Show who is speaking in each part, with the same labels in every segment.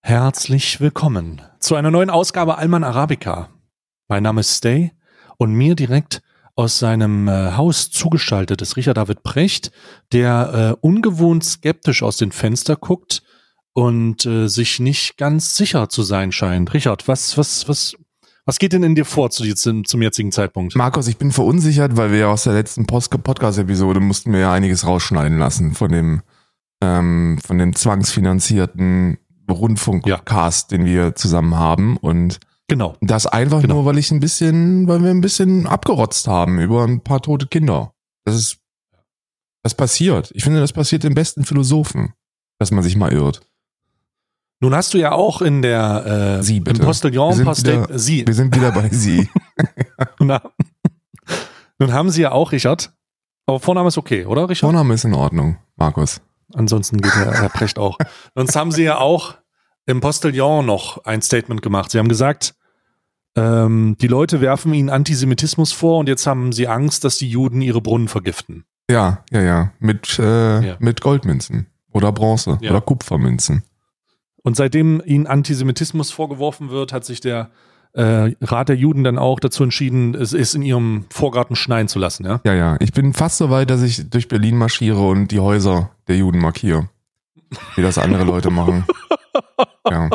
Speaker 1: Herzlich willkommen zu einer neuen Ausgabe Alman Arabica. Mein Name ist Stay und mir direkt aus seinem äh, Haus zugeschaltet ist Richard David Precht, der äh, ungewohnt skeptisch aus den Fenster guckt und äh, sich nicht ganz sicher zu sein scheint. Richard, was, was, was, was geht denn in dir vor zu, zum, zum jetzigen Zeitpunkt?
Speaker 2: Markus, ich bin verunsichert, weil wir ja aus der letzten Podcast-Episode mussten wir ja einiges rausschneiden lassen von dem, ähm, von dem zwangsfinanzierten Rundfunkcast, ja. den wir zusammen haben und
Speaker 1: Genau.
Speaker 2: Das einfach genau. nur, weil ich ein bisschen, weil wir ein bisschen abgerotzt haben über ein paar tote Kinder. Das ist, das passiert. Ich finde, das passiert den besten Philosophen, dass man sich mal irrt.
Speaker 1: Nun hast du ja auch in der
Speaker 2: äh, Sie, bitte.
Speaker 1: im Postillon
Speaker 2: wir sind, wieder, Sie. wir sind wieder bei Sie.
Speaker 1: Nun haben Sie ja auch Richard. Aber Vorname ist okay, oder Richard?
Speaker 2: Vorname ist in Ordnung, Markus.
Speaker 1: Ansonsten geht der Herr Precht auch. Sonst haben Sie ja auch im Postillon noch ein Statement gemacht. Sie haben gesagt, ähm, die Leute werfen ihnen Antisemitismus vor und jetzt haben sie Angst, dass die Juden ihre Brunnen vergiften.
Speaker 2: Ja, ja, ja. Mit, äh, ja. mit Goldmünzen oder Bronze ja. oder Kupfermünzen.
Speaker 1: Und seitdem ihnen Antisemitismus vorgeworfen wird, hat sich der äh, Rat der Juden dann auch dazu entschieden, es ist in ihrem Vorgarten schneien zu lassen, ja?
Speaker 2: Ja, ja. Ich bin fast so weit, dass ich durch Berlin marschiere und die Häuser der Juden markiere. Wie das andere Leute machen. Ja.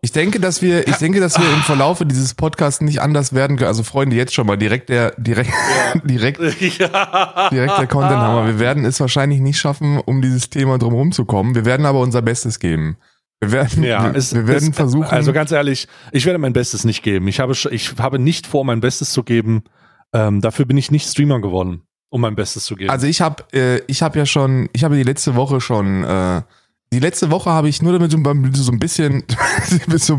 Speaker 2: Ich denke, dass wir, ich denke, dass wir im Verlaufe dieses Podcasts nicht anders werden können. Also Freunde, jetzt schon mal direkt der, direkt, ja. direkt, ja. direkt der Content Hammer. Wir werden es wahrscheinlich nicht schaffen, um dieses Thema drumherum zu kommen. Wir werden aber unser Bestes geben. Wir werden,
Speaker 1: ja,
Speaker 2: es, wir werden es, versuchen.
Speaker 1: Also ganz ehrlich, ich werde mein Bestes nicht geben. Ich habe, ich habe nicht vor, mein Bestes zu geben. Ähm, dafür bin ich nicht Streamer geworden, um mein Bestes zu geben.
Speaker 2: Also ich habe, äh, ich habe ja schon, ich habe die letzte Woche schon äh, die letzte Woche habe ich nur damit so ein bisschen, so, so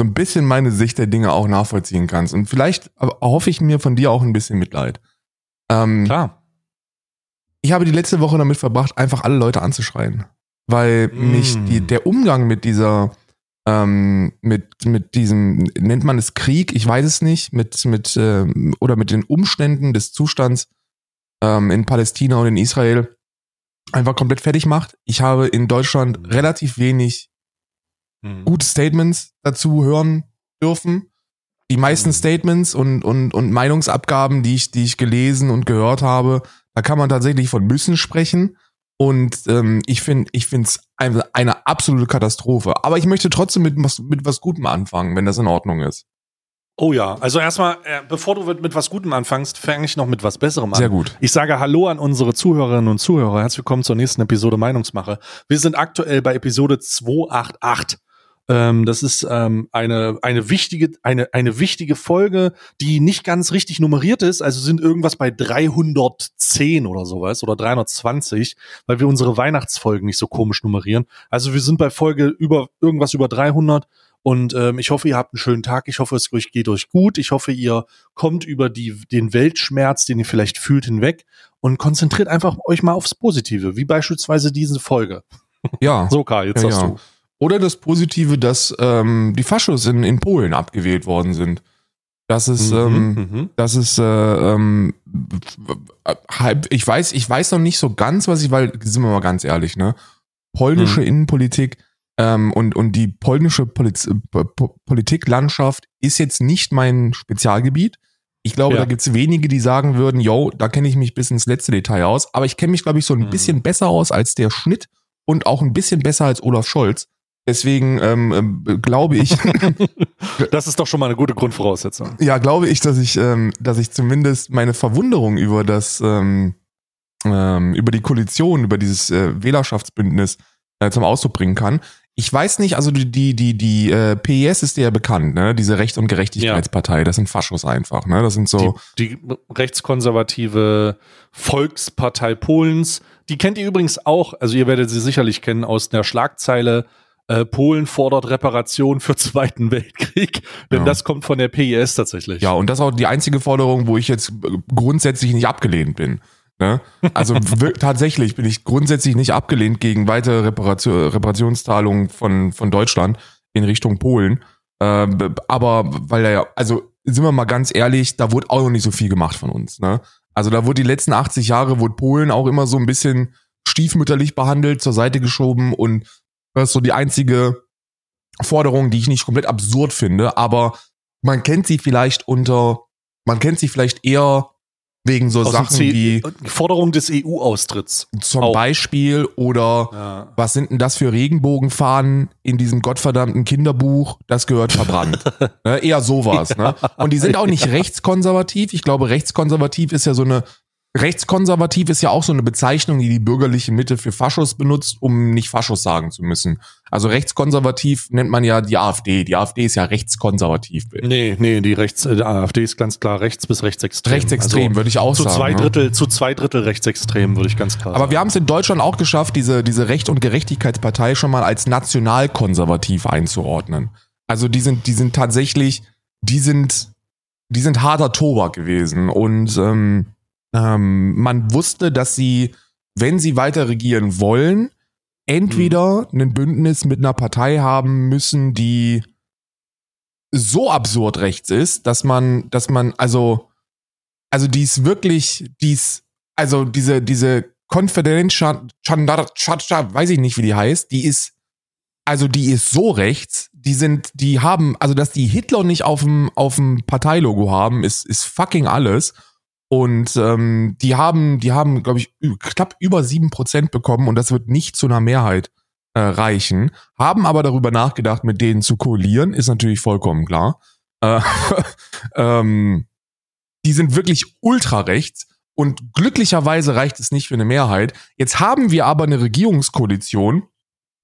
Speaker 2: ein bisschen meine Sicht der Dinge auch nachvollziehen kannst. Und vielleicht hoffe ich mir von dir auch ein bisschen Mitleid.
Speaker 1: Ähm, Klar.
Speaker 2: Ich habe die letzte Woche damit verbracht, einfach alle Leute anzuschreien. Weil mm. mich die, der Umgang mit dieser, ähm, mit, mit diesem, nennt man es Krieg, ich weiß es nicht, mit, mit, äh, oder mit den Umständen des Zustands ähm, in Palästina und in Israel einfach komplett fertig macht. Ich habe in Deutschland mhm. relativ wenig mhm. gute Statements dazu hören dürfen. Die meisten mhm. Statements und, und, und Meinungsabgaben, die ich, die ich gelesen und gehört habe, da kann man tatsächlich von müssen sprechen. Und ähm, ich finde, ich finde es eine, eine absolute Katastrophe. Aber ich möchte trotzdem mit was, mit was Gutem anfangen, wenn das in Ordnung ist.
Speaker 1: Oh ja, also erstmal, äh, bevor du mit was Gutem anfängst, fange ich noch mit was Besserem an.
Speaker 2: Sehr gut.
Speaker 1: Ich sage Hallo an unsere Zuhörerinnen und Zuhörer. Herzlich willkommen zur nächsten Episode Meinungsmache. Wir sind aktuell bei Episode 288. Ähm, das ist ähm, eine eine wichtige eine eine wichtige Folge, die nicht ganz richtig nummeriert ist. Also sind irgendwas bei 310 oder sowas oder 320, weil wir unsere Weihnachtsfolgen nicht so komisch nummerieren. Also wir sind bei Folge über irgendwas über 300 und ähm, ich hoffe, ihr habt einen schönen Tag. Ich hoffe, es geht euch gut. Ich hoffe, ihr kommt über die, den Weltschmerz, den ihr vielleicht fühlt, hinweg und konzentriert einfach euch mal aufs Positive, wie beispielsweise diese Folge.
Speaker 2: Ja.
Speaker 1: so, Karl, jetzt
Speaker 2: ja,
Speaker 1: hast
Speaker 2: ja.
Speaker 1: du.
Speaker 2: Oder das Positive, dass ähm, die Faschos in, in Polen abgewählt worden sind. Das ist, mhm, ähm, mhm. das ist, äh, ähm, halb, ich weiß, ich weiß noch nicht so ganz, was ich, weil, sind wir mal ganz ehrlich, ne? Polnische mhm. Innenpolitik, ähm, und, und die polnische Poliz Politiklandschaft ist jetzt nicht mein Spezialgebiet. Ich glaube, ja. da gibt's wenige, die sagen würden, yo, da kenne ich mich bis ins letzte Detail aus. Aber ich kenne mich, glaube ich, so ein mhm. bisschen besser aus als der Schnitt und auch ein bisschen besser als Olaf Scholz. Deswegen ähm, äh, glaube ich.
Speaker 1: das ist doch schon mal eine gute Grundvoraussetzung.
Speaker 2: Ja, glaube ich, dass ich, ähm, dass ich zumindest meine Verwunderung über das, ähm, ähm, über die Koalition, über dieses äh, Wählerschaftsbündnis äh, zum Ausdruck bringen kann. Ich weiß nicht, also die, die, die, die äh, PES ist dir ja bekannt, ne? Diese Recht- und Gerechtigkeitspartei, das sind Faschos einfach, ne? Das sind so.
Speaker 1: Die, die rechtskonservative Volkspartei Polens, die kennt ihr übrigens auch, also ihr werdet sie sicherlich kennen aus der Schlagzeile äh, Polen fordert Reparation für Zweiten Weltkrieg, denn ja. das kommt von der PES tatsächlich.
Speaker 2: Ja, und das ist auch die einzige Forderung, wo ich jetzt grundsätzlich nicht abgelehnt bin. Ne? Also tatsächlich bin ich grundsätzlich nicht abgelehnt gegen weitere Reparation, Reparationszahlungen von, von Deutschland in Richtung Polen. Äh, aber weil ja, also sind wir mal ganz ehrlich, da wurde auch noch nicht so viel gemacht von uns. Ne? Also da wurde die letzten 80 Jahre, wurde Polen auch immer so ein bisschen stiefmütterlich behandelt, zur Seite geschoben und Das ist so die einzige Forderung, die ich nicht komplett absurd finde, aber man kennt sie vielleicht unter, man kennt sie vielleicht eher wegen so
Speaker 1: Aus
Speaker 2: Sachen wie
Speaker 1: Forderung des EU-Austritts.
Speaker 2: zum
Speaker 1: auch.
Speaker 2: Beispiel oder
Speaker 1: Ja.
Speaker 2: was sind denn das für Regenbogenfahnen in diesem gottverdammten Kinderbuch? Das gehört verbrannt. ne, eher sowas. Ne? Und die sind auch nicht rechtskonservativ. Ich glaube, rechtskonservativ ist ja so eine, rechtskonservativ ist ja auch so eine Bezeichnung, die die bürgerliche Mitte für Faschos benutzt, um nicht Faschos sagen zu müssen. Also rechtskonservativ nennt man ja die AfD. Die AfD ist ja rechtskonservativ.
Speaker 1: Nee, nee, die Rechts, äh, die AfD ist ganz klar rechts bis rechtsextrem.
Speaker 2: Rechtsextrem,
Speaker 1: Also
Speaker 2: würde ich auch
Speaker 1: zu
Speaker 2: sagen.
Speaker 1: zwei
Speaker 2: ne?
Speaker 1: Drittel, zu zwei Drittel rechtsextrem, würde ich ganz klar
Speaker 2: Aber
Speaker 1: sagen.
Speaker 2: wir haben es in Deutschland auch geschafft, diese, diese Recht- und Gerechtigkeitspartei schon mal als nationalkonservativ einzuordnen. Also die sind, die sind tatsächlich, die sind, die sind harter Tobak gewesen. Und ähm, ähm, man wusste, dass sie, wenn sie weiter regieren wollen, entweder ein Bündnis mit einer Partei haben müssen, die so absurd rechts ist, dass man, dass man, also, also die ist wirklich, die ist, also diese, diese Chacha, weiß ich nicht, wie die heißt, die ist, also die ist so rechts, die sind, die haben, also dass die Hitler nicht auf dem, auf dem Parteilogo haben, ist, ist fucking alles. Und ähm, die haben, die haben, glaube ich, knapp über sieben Prozent bekommen und das wird nicht zu einer Mehrheit äh, reichen. Haben aber darüber nachgedacht, mit denen zu koalieren, ist natürlich vollkommen klar. Äh, ähm, die sind wirklich ultra rechts und glücklicherweise reicht es nicht für eine Mehrheit. Jetzt haben wir aber eine Regierungskoalition,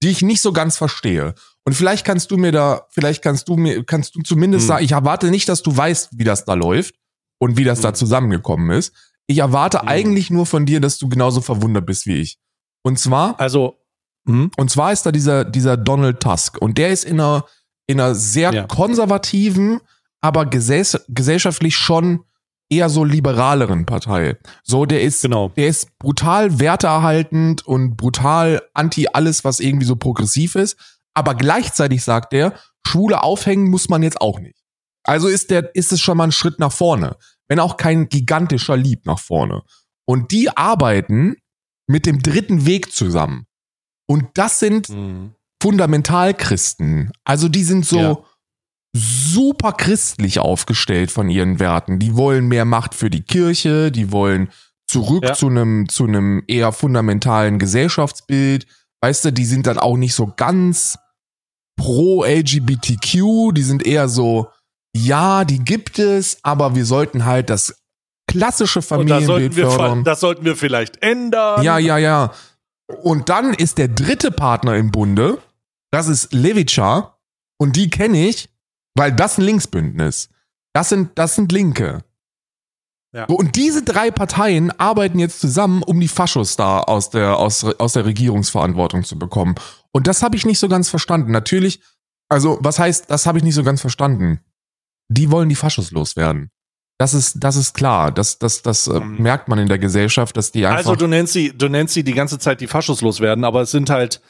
Speaker 2: die ich nicht so ganz verstehe. Und vielleicht kannst du mir da, vielleicht kannst du mir, kannst du zumindest
Speaker 1: Hm.
Speaker 2: sagen, ich erwarte nicht, dass du weißt, wie das da läuft und wie das da
Speaker 1: Hm.
Speaker 2: zusammengekommen ist. Ich erwarte
Speaker 1: Hm.
Speaker 2: eigentlich nur von dir, dass du genauso verwundert bist wie ich. Und zwar,
Speaker 1: Also, hm?
Speaker 2: und zwar ist da dieser, dieser Donald Tusk. Und der ist in einer, in einer sehr
Speaker 1: Ja.
Speaker 2: konservativen, aber gesell gesellschaftlich schon eher so liberaleren Partei. So, der ist,
Speaker 1: genau.
Speaker 2: der ist brutal werteerhaltend und brutal anti alles, was irgendwie so progressiv ist. Aber gleichzeitig sagt er, Schwule aufhängen muss man jetzt auch nicht. Also ist der, ist es schon mal ein Schritt nach vorne. Wenn auch kein gigantischer Lieb nach vorne. Und die arbeiten mit dem dritten Weg zusammen. Und das sind
Speaker 1: Hm.
Speaker 2: Fundamentalchristen. Also die sind so
Speaker 1: Ja.
Speaker 2: super christlich aufgestellt von ihren Werten. Die wollen mehr Macht für die Kirche, die wollen zurück
Speaker 1: Ja.
Speaker 2: zu einem zu einem eher fundamentalen Gesellschaftsbild. Weißt du, die sind dann auch nicht so ganz pro LGBTQ, die sind eher so ja, die gibt es, aber wir sollten halt das klassische Familienbild
Speaker 1: wir,
Speaker 2: fördern.
Speaker 1: das sollten wir vielleicht ändern.
Speaker 2: Ja, ja, ja. Und dann ist der dritte Partner im Bunde, das ist Levica. Und die kenne ich, weil das ein Linksbündnis. Das sind, das sind Linke.
Speaker 1: Ja.
Speaker 2: Und diese drei Parteien arbeiten jetzt zusammen, um die Faschos da aus der, aus, aus der Regierungsverantwortung zu bekommen. Und das habe ich nicht so ganz verstanden. Natürlich, also was heißt, das habe ich nicht so ganz verstanden. Die wollen die Faschos loswerden. Das ist, das ist klar. Das, das, das äh,
Speaker 1: Mhm.
Speaker 2: merkt man in der Gesellschaft, dass die einfach.
Speaker 1: Also du nennst sie, du nennst sie die ganze Zeit die Faschos loswerden, aber es sind halt,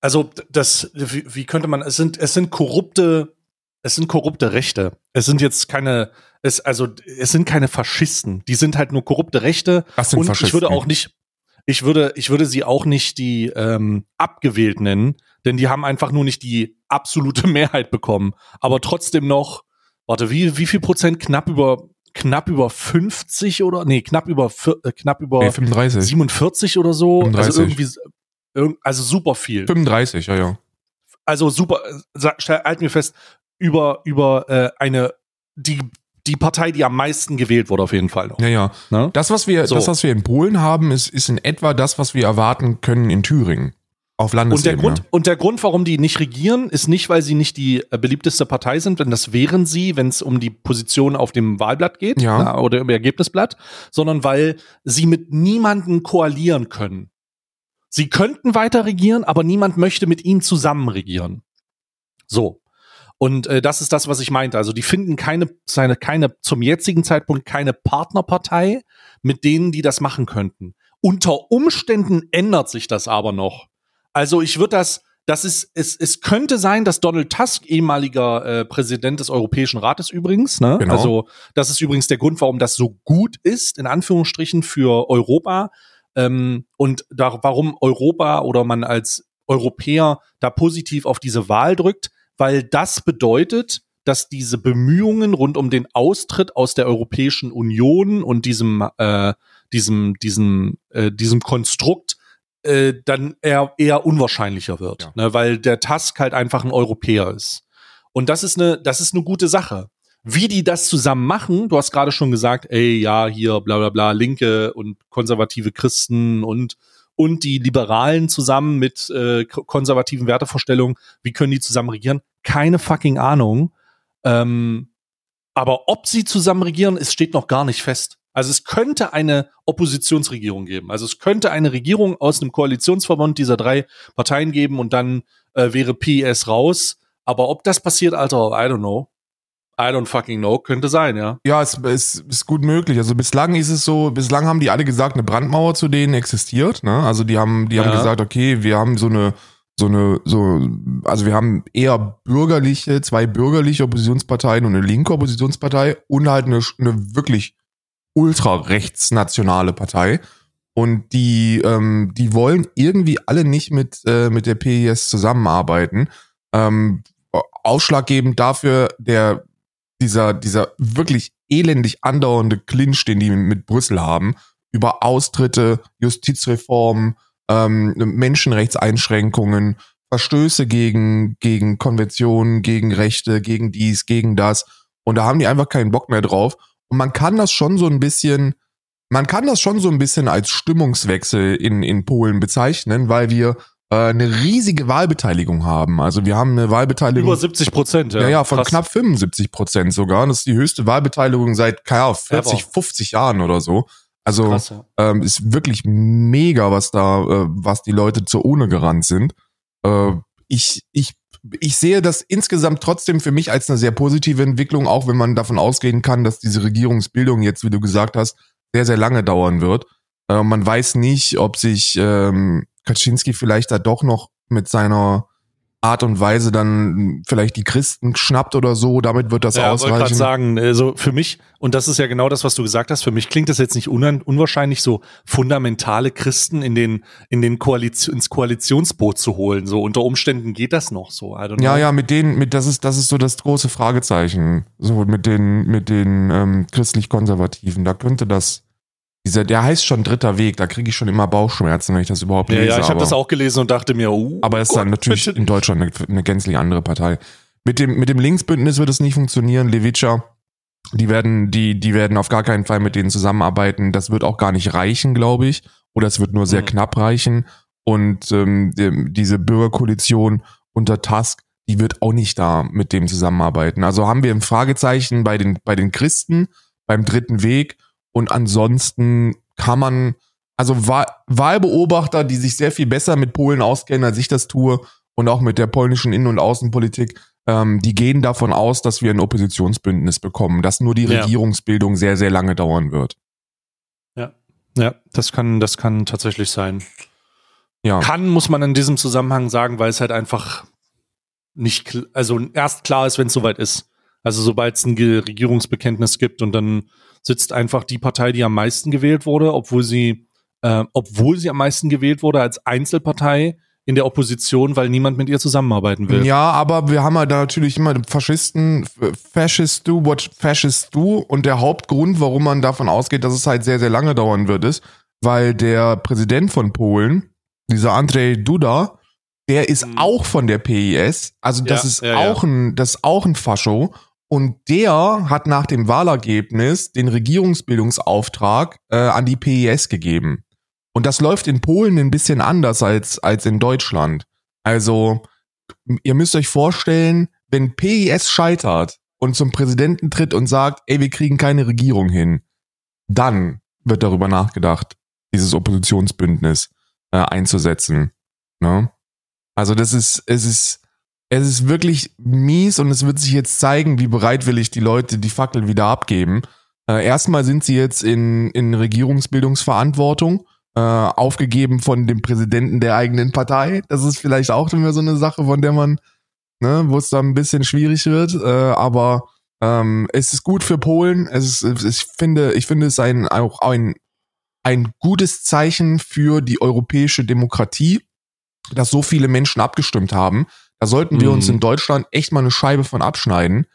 Speaker 1: also das, wie, wie könnte man, es sind, es sind korrupte, es sind korrupte Rechte. Es sind jetzt keine, es, also es sind keine Faschisten. Die sind halt nur korrupte Rechte.
Speaker 2: Das sind
Speaker 1: Und
Speaker 2: Faschisten.
Speaker 1: ich würde auch nicht, ich würde, ich würde sie auch nicht die ähm, abgewählt nennen, denn die haben einfach nur nicht die absolute Mehrheit bekommen, aber trotzdem noch, warte, wie, wie viel Prozent knapp über, knapp über 50 oder, nee, knapp über, äh, knapp über
Speaker 2: Nee, 35.
Speaker 1: 47 oder so.
Speaker 2: 35.
Speaker 1: Also irgendwie, irg- also super viel.
Speaker 2: 35, ja, ja.
Speaker 1: Also super, äh, halten wir fest, über, über äh, eine, die, die Partei, die am meisten gewählt wurde, auf jeden Fall noch.
Speaker 2: Ja, ja.
Speaker 1: Ne?
Speaker 2: Das, was wir,
Speaker 1: So.
Speaker 2: das, was wir in Polen haben, ist, ist in etwa das, was wir erwarten können in Thüringen. Auf
Speaker 1: Und der,
Speaker 2: Landesebene.
Speaker 1: Grund, und der Grund, warum die nicht regieren, ist nicht, weil sie nicht die äh, beliebteste Partei sind, denn das wären sie, wenn es um die Position auf dem Wahlblatt geht
Speaker 2: Ja.
Speaker 1: na, oder im Ergebnisblatt, sondern weil sie mit niemandem koalieren können. Sie könnten weiter regieren, aber niemand möchte mit ihnen zusammen regieren. So. Und äh, das ist das, was ich meinte. Also die finden keine, seine, keine, zum jetzigen Zeitpunkt keine Partnerpartei, mit denen die das machen könnten. Unter Umständen ändert sich das aber noch. Also ich würde das, das ist, es, es könnte sein, dass Donald Tusk, ehemaliger äh, Präsident des Europäischen Rates übrigens, ne?
Speaker 2: Genau.
Speaker 1: Also das ist übrigens der Grund, warum das so gut ist, in Anführungsstrichen, für Europa. Ähm, und da, warum Europa oder man als Europäer da positiv auf diese Wahl drückt, weil das bedeutet, dass diese Bemühungen rund um den Austritt aus der Europäischen Union und diesem, äh, diesem, diesem, äh, diesem Konstrukt äh, dann eher, eher unwahrscheinlicher wird, ja. ne, weil der Tusk halt einfach ein Europäer ist. Und das ist eine, das ist eine gute Sache. Wie die das zusammen machen, du hast gerade schon gesagt, ey, ja, hier, bla bla bla, Linke und konservative Christen und und die Liberalen zusammen mit äh, konservativen Wertevorstellungen, wie können die zusammen regieren? Keine fucking Ahnung. Ähm, aber ob sie zusammen regieren, es steht noch gar nicht fest. Also es könnte eine Oppositionsregierung geben. Also es könnte eine Regierung aus einem Koalitionsverbund dieser drei Parteien geben und dann äh, wäre PES raus. Aber ob das passiert, Alter, I don't know. I don't fucking know, könnte sein, ja.
Speaker 2: Ja, es, es ist gut möglich. Also bislang ist es so, bislang haben die alle gesagt, eine Brandmauer zu denen existiert. Ne? Also die haben, die ja. haben gesagt, okay, wir haben so eine, so eine, so, also wir haben eher bürgerliche, zwei bürgerliche Oppositionsparteien und eine linke Oppositionspartei und halt eine, eine wirklich ultra rechtsnationale Partei. Und die, ähm, die wollen irgendwie alle nicht mit, äh, mit der PIS zusammenarbeiten. Ähm, ausschlaggebend dafür der dieser, dieser wirklich elendig andauernde Clinch, den die mit Brüssel haben, über Austritte, Justizreformen, ähm, Menschenrechtseinschränkungen, Verstöße gegen, gegen Konventionen, gegen Rechte, gegen dies, gegen das. Und da haben die einfach keinen Bock mehr drauf. Und man kann das schon so ein bisschen, man kann das schon so ein bisschen als Stimmungswechsel in, in Polen bezeichnen, weil wir äh, eine riesige Wahlbeteiligung haben. Also wir haben eine Wahlbeteiligung.
Speaker 1: Über 70 Prozent,
Speaker 2: ja. Ja, ja, von Krass. knapp 75 Prozent sogar. Das ist die höchste Wahlbeteiligung seit, keine Ahnung, 40, Ever. 50 Jahren oder so. Also Krass, ja. ähm, ist wirklich mega, was da, äh, was die Leute zur Urne gerannt sind. Äh, ich, ich, ich sehe das insgesamt trotzdem für mich als eine sehr positive Entwicklung, auch wenn man davon ausgehen kann, dass diese Regierungsbildung jetzt, wie du gesagt hast, sehr, sehr lange dauern wird. Äh, man weiß nicht, ob sich ähm, Kaczynski vielleicht da doch noch mit seiner Art und Weise dann vielleicht die Christen schnappt oder so, damit wird das ja, ausreichen. Ich wollte
Speaker 1: sagen, also für mich, und das ist ja genau das, was du gesagt hast, für mich klingt das jetzt nicht un unwahrscheinlich, so fundamentale Christen in den, in den Koalition, ins Koalitionsboot zu holen. So unter Umständen geht das noch so.
Speaker 2: Ja, ja, mit denen, mit, das ist, das ist so das große Fragezeichen. So mit den, mit den ähm, christlich-konservativen. Da könnte das dieser, der heißt schon dritter Weg, da kriege ich schon immer Bauchschmerzen, wenn ich das überhaupt
Speaker 1: ja,
Speaker 2: lese.
Speaker 1: Ja, ich habe das auch gelesen und dachte mir, uh,
Speaker 2: aber es ist dann natürlich bitte. in Deutschland eine, eine, gänzlich andere Partei. Mit dem, mit dem Linksbündnis wird es nicht funktionieren. Levica, die werden, die, die werden auf gar keinen Fall mit denen zusammenarbeiten. Das wird auch gar nicht reichen, glaube ich. Oder es wird nur sehr mhm. knapp reichen. Und ähm, die, diese Bürgerkoalition unter Tusk, die wird auch nicht da mit dem zusammenarbeiten. Also haben wir ein Fragezeichen bei den, bei den Christen, beim dritten Weg und ansonsten kann man, also Wahlbeobachter, die sich sehr viel besser mit Polen auskennen, als ich das tue, und auch mit der polnischen Innen- und Außenpolitik, ähm, die gehen davon aus, dass wir ein Oppositionsbündnis bekommen, dass nur die ja. Regierungsbildung sehr, sehr lange dauern wird.
Speaker 1: Ja, ja, das kann, das kann tatsächlich sein. Ja. Kann, muss man in diesem Zusammenhang sagen, weil es halt einfach nicht, also erst klar ist, wenn es soweit ist. Also sobald es ein Regierungsbekenntnis gibt und dann sitzt einfach die Partei, die am meisten gewählt wurde, obwohl sie, äh, obwohl sie am meisten gewählt wurde als Einzelpartei in der Opposition, weil niemand mit ihr zusammenarbeiten will.
Speaker 2: Ja, aber wir haben halt da natürlich immer Faschisten, Fascist do what Fascist do und der Hauptgrund, warum man davon ausgeht, dass es halt sehr, sehr lange dauern wird, ist, weil der Präsident von Polen, dieser Andrzej Duda, der ist mhm. auch von der PIS, also das ja, ist ja, auch ja. ein, das ist auch ein Fascho und der hat nach dem Wahlergebnis den Regierungsbildungsauftrag äh, an die PIS gegeben. Und das läuft in Polen ein bisschen anders als, als in Deutschland. Also, ihr müsst euch vorstellen, wenn PIS scheitert und zum Präsidenten tritt und sagt, ey, wir kriegen keine Regierung hin, dann wird darüber nachgedacht, dieses Oppositionsbündnis äh, einzusetzen. Ne? Also das ist, es ist, es ist wirklich mies und es wird sich jetzt zeigen, wie bereitwillig die Leute die Fackel wieder abgeben. Äh, erstmal sind sie jetzt in, in Regierungsbildungsverantwortung, äh, aufgegeben von dem Präsidenten der eigenen Partei. Das ist vielleicht auch immer so eine Sache, von der man, ne, wo es dann ein bisschen schwierig wird. Äh, aber ähm, es ist gut für Polen. Es ist, ich finde, ich finde es ein, auch ein, ein gutes Zeichen für die europäische Demokratie dass so viele Menschen abgestimmt haben. Da sollten wir uns
Speaker 1: Mhm.
Speaker 2: in Deutschland echt mal eine Scheibe von abschneiden.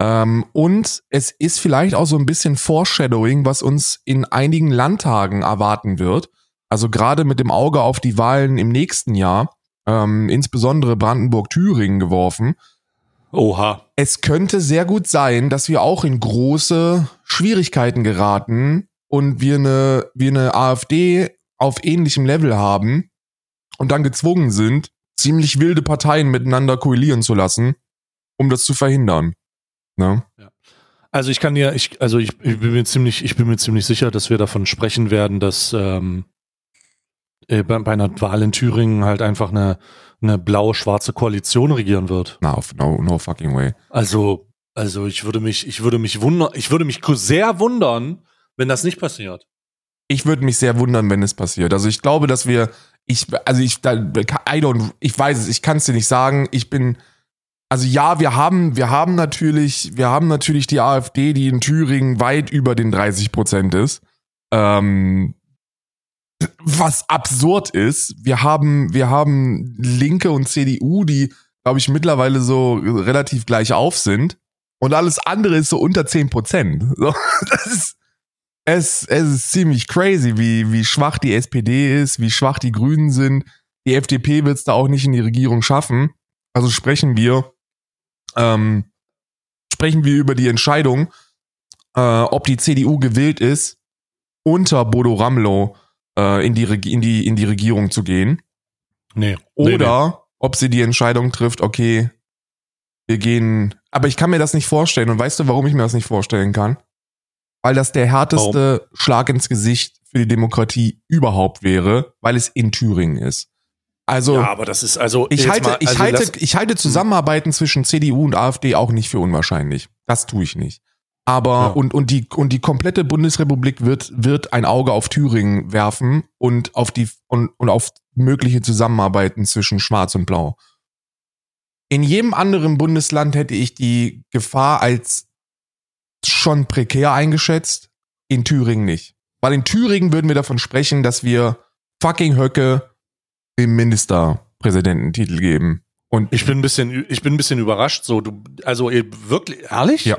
Speaker 2: Ähm, und es ist vielleicht auch so ein bisschen Foreshadowing, was uns in einigen Landtagen erwarten wird. Also gerade mit dem Auge auf die Wahlen im nächsten Jahr, ähm, insbesondere Brandenburg-Thüringen geworfen.
Speaker 1: Oha.
Speaker 2: Es könnte sehr gut sein, dass wir auch in große Schwierigkeiten geraten und wir eine, wir eine AfD auf ähnlichem Level haben und dann gezwungen sind, ziemlich wilde Parteien miteinander koalieren zu lassen, um das zu verhindern. Ne?
Speaker 1: Also ich kann dir, ich, also ich, ich bin mir ziemlich, ich bin mir ziemlich sicher, dass wir davon sprechen werden, dass ähm, äh, bei, bei einer Wahl in Thüringen halt einfach eine, eine blau-schwarze Koalition regieren wird.
Speaker 2: Auf no, no fucking way.
Speaker 1: Also, also ich würde mich, ich würde mich wundern, ich würde mich sehr wundern, wenn das nicht passiert.
Speaker 2: Ich würde mich sehr wundern, wenn es passiert. Also ich glaube, dass wir, ich, also ich, da, I don't, ich weiß es, ich kann es dir nicht sagen. Ich bin, also ja, wir haben, wir haben natürlich, wir haben natürlich die AfD, die in Thüringen weit über den 30 Prozent ist. Ähm, was absurd ist. Wir haben, wir haben Linke und CDU, die, glaube ich, mittlerweile so relativ gleich auf sind. Und alles andere ist so unter 10 Prozent. So, das ist, es, es ist ziemlich crazy, wie, wie schwach die SPD ist, wie schwach die Grünen sind. Die FDP wird es da auch nicht in die Regierung schaffen. Also sprechen wir, ähm, sprechen wir über die Entscheidung, äh, ob die CDU gewillt ist, unter Bodo Ramlow äh, in, die, in, die, in die Regierung zu gehen.
Speaker 1: Nee.
Speaker 2: Oder ob sie die Entscheidung trifft, okay, wir gehen. Aber ich kann mir das nicht vorstellen. Und weißt du, warum ich mir das nicht vorstellen kann? Weil das der härteste Schlag ins Gesicht für die Demokratie überhaupt wäre, weil es in Thüringen ist. Also
Speaker 1: Ja, aber das ist also.
Speaker 2: ich halte,
Speaker 1: mal,
Speaker 2: ich
Speaker 1: also
Speaker 2: halte,
Speaker 1: lass-
Speaker 2: ich halte Zusammenarbeiten zwischen CDU und AfD auch nicht für unwahrscheinlich. Das tue ich nicht. Aber
Speaker 1: Ja.
Speaker 2: und und die und die komplette Bundesrepublik wird wird ein Auge auf Thüringen werfen und auf die und, und auf mögliche Zusammenarbeiten zwischen Schwarz und Blau. In jedem anderen Bundesland hätte ich die Gefahr als schon prekär eingeschätzt, in Thüringen nicht. Weil in Thüringen würden wir davon sprechen, dass wir fucking Höcke dem Ministerpräsidententitel geben. Und
Speaker 1: Ich bin ein bisschen, ich bin ein bisschen überrascht. So, du, also wirklich ehrlich?
Speaker 2: Ja.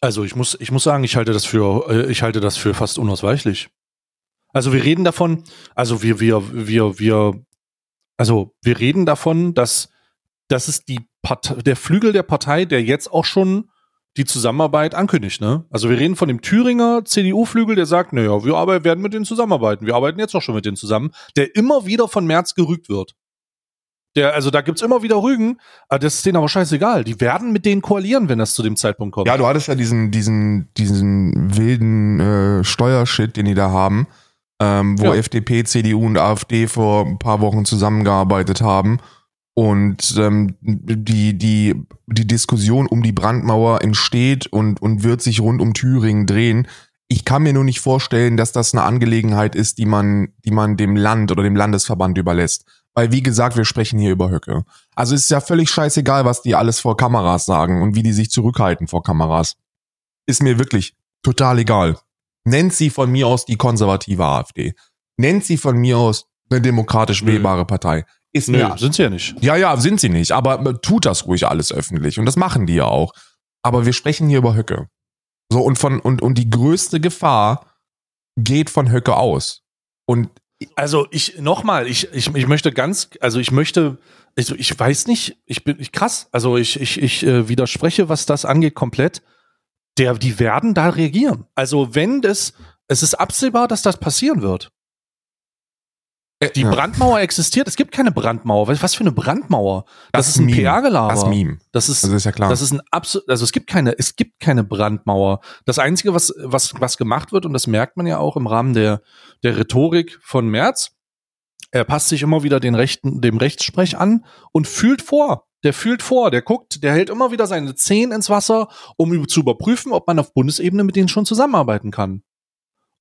Speaker 1: Also ich muss, ich muss sagen, ich halte das für, äh, ich halte das für fast unausweichlich. Also wir reden davon, also wir, wir, wir, wir, also wir reden davon, dass das ist die Partei, der Flügel der Partei, der jetzt auch schon die Zusammenarbeit ankündigt, ne? Also wir reden von dem Thüringer CDU-Flügel, der sagt, naja, wir aber werden mit denen zusammenarbeiten. Wir arbeiten jetzt auch schon mit denen zusammen, der immer wieder von Merz gerügt wird. Der, also da gibt's immer wieder Rügen, aber das ist denen aber scheißegal. Die werden mit denen koalieren, wenn das zu dem Zeitpunkt kommt.
Speaker 2: ja, du hattest ja diesen, diesen, diesen wilden äh, Steuershit, den die da haben, ähm, wo
Speaker 1: Ja.
Speaker 2: FDP, CDU und AfD vor ein paar Wochen zusammengearbeitet haben. Und ähm, die, die, die Diskussion um die Brandmauer entsteht und, und wird sich rund um Thüringen drehen. Ich kann mir nur nicht vorstellen, dass das eine Angelegenheit ist, die man, die man dem Land oder dem Landesverband überlässt. Weil, wie gesagt, wir sprechen hier über Höcke. Also es ist ja völlig scheißegal, was die alles vor Kameras sagen und wie die sich zurückhalten vor Kameras. Ist mir wirklich total egal. Nennt sie von mir aus die konservative AfD. Nennt sie von mir aus eine demokratisch wählbare Partei. Ist
Speaker 1: Nö,
Speaker 2: mir
Speaker 1: sind sie ja nicht.
Speaker 2: ja, ja, sind sie nicht, aber tut das ruhig alles öffentlich und das machen die ja auch. Aber wir sprechen hier über Höcke. So und von und und die größte Gefahr geht von Höcke aus. Und
Speaker 1: Also ich nochmal, ich, ich, ich möchte ganz, also ich möchte, also ich weiß nicht, ich bin ich, krass, also ich, ich, ich äh, widerspreche, was das angeht, komplett. Der, die werden da reagieren. Also wenn das, es ist absehbar, dass das passieren wird. Die
Speaker 2: ja,
Speaker 1: Brandmauer existiert, es gibt keine Brandmauer. Was, für eine Brandmauer? Das, ist ein. PR-Gelaber.
Speaker 2: das Meme.
Speaker 1: Das ist,
Speaker 2: Also ist ja klar.
Speaker 1: das ist ein absolut, also es gibt keine, es gibt keine Brandmauer. Das einzige, was, was, was gemacht wird, und das merkt man ja auch im Rahmen der, der Rhetorik von Merz, er passt sich immer wieder den Rechten, dem Rechtssprech an und fühlt vor. Der fühlt vor, der guckt, der hält immer wieder seine Zehen ins Wasser, um zu überprüfen, ob man auf Bundesebene mit denen schon zusammenarbeiten kann.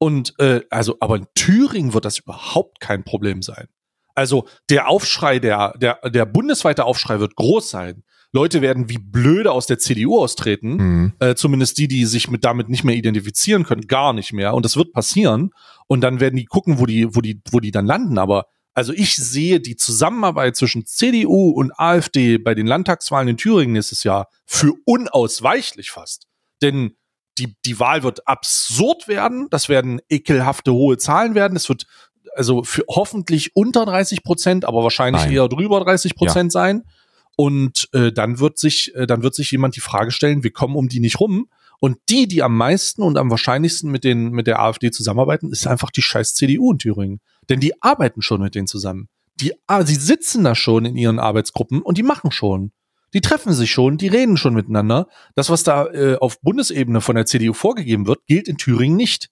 Speaker 1: Und äh, also, aber in Thüringen wird das überhaupt kein Problem sein. Also der Aufschrei, der, der, der bundesweite Aufschrei wird groß sein. Leute werden wie blöde aus der CDU austreten,
Speaker 2: Mhm.
Speaker 1: äh, zumindest die, die sich mit damit nicht mehr identifizieren können, gar nicht mehr. Und das wird passieren. Und dann werden die gucken, wo die, wo die, wo die dann landen. Aber Also ich sehe die Zusammenarbeit zwischen CDU und AfD bei den Landtagswahlen in Thüringen nächstes Jahr für unausweichlich fast. Denn die, die Wahl wird absurd werden. Das werden ekelhafte hohe Zahlen werden. Es wird also für hoffentlich unter 30 Prozent, aber wahrscheinlich
Speaker 2: Nein.
Speaker 1: eher drüber 30 Prozent sein. Und äh, dann wird sich, äh, dann wird sich jemand die Frage stellen, wir kommen um die nicht rum. Und die, die am meisten und am wahrscheinlichsten mit den mit der AfD zusammenarbeiten, ist einfach die scheiß CDU in Thüringen. Denn die arbeiten schon mit denen zusammen. Die, ah, sie sitzen da schon in ihren Arbeitsgruppen und die machen schon. Die treffen sich schon, die reden schon miteinander. Das, was da äh, auf Bundesebene von der CDU vorgegeben wird, gilt in Thüringen nicht.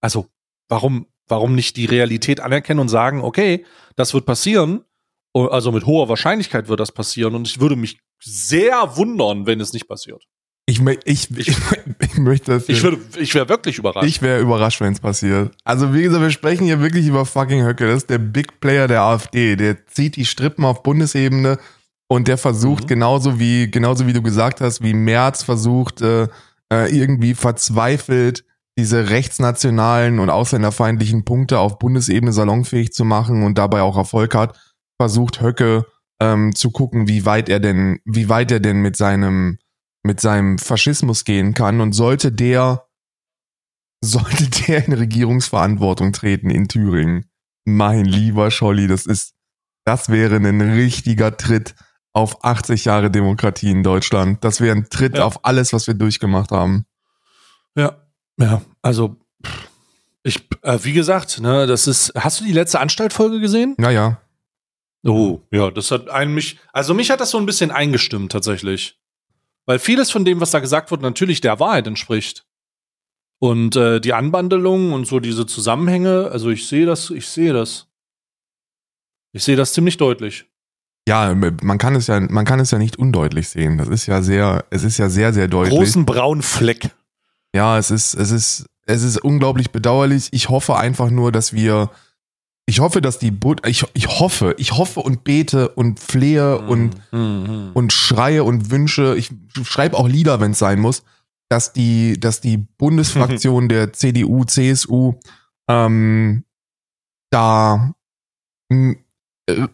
Speaker 1: Also, warum, warum nicht die Realität anerkennen und sagen, okay, das wird passieren, also mit hoher Wahrscheinlichkeit wird das passieren und ich würde mich sehr wundern, wenn es nicht passiert.
Speaker 2: Ich, ich, ich, ich möchte das
Speaker 1: Ich würde, ich wäre wirklich überrascht.
Speaker 2: Ich wäre überrascht, wenn es passiert. Also wie gesagt, wir sprechen hier wirklich über fucking Höcke. Das ist der Big Player der AfD. Der zieht die Strippen auf Bundesebene und der versucht
Speaker 1: Mhm.
Speaker 2: genauso wie genauso wie du gesagt hast, wie Merz versucht äh, äh, irgendwie verzweifelt diese rechtsnationalen und ausländerfeindlichen Punkte auf Bundesebene salonfähig zu machen und dabei auch Erfolg hat, versucht Höcke ähm, zu gucken, wie weit er denn, wie weit er denn mit seinem mit seinem Faschismus gehen kann und sollte der sollte der in Regierungsverantwortung treten in Thüringen. Mein lieber Scholli, das ist, das wäre ein richtiger Tritt auf 80 Jahre Demokratie in Deutschland. Das wäre ein Tritt
Speaker 1: Ja.
Speaker 2: auf alles, was wir durchgemacht haben.
Speaker 1: Ja, ja, also ich, äh, wie gesagt, ne, das ist. Hast du die letzte Anstaltfolge gesehen?
Speaker 2: Naja,
Speaker 1: Oh, ja, das hat einen mich, also mich hat das so ein bisschen eingestimmt tatsächlich, weil vieles von dem, was da gesagt wird, natürlich der Wahrheit entspricht. Und äh, die Anbandelung und so diese Zusammenhänge, also ich sehe das, ich sehe das. Ich sehe das ziemlich deutlich.
Speaker 2: Ja, man kann es ja, man kann es ja nicht undeutlich sehen. Das ist ja sehr, es ist ja sehr, sehr deutlich.
Speaker 1: Großen braunen Fleck.
Speaker 2: Ja, es ist, es ist, es ist unglaublich bedauerlich. Ich hoffe einfach nur, dass wir, ich hoffe, dass die, Bund, ich, ich hoffe, ich hoffe und bete und flehe und,
Speaker 1: Mhm.
Speaker 2: und schreie und wünsche, ich schreibe auch Lieder, wenn es sein muss, dass die, dass die Bundesfraktion der CDU, CSU ähm, da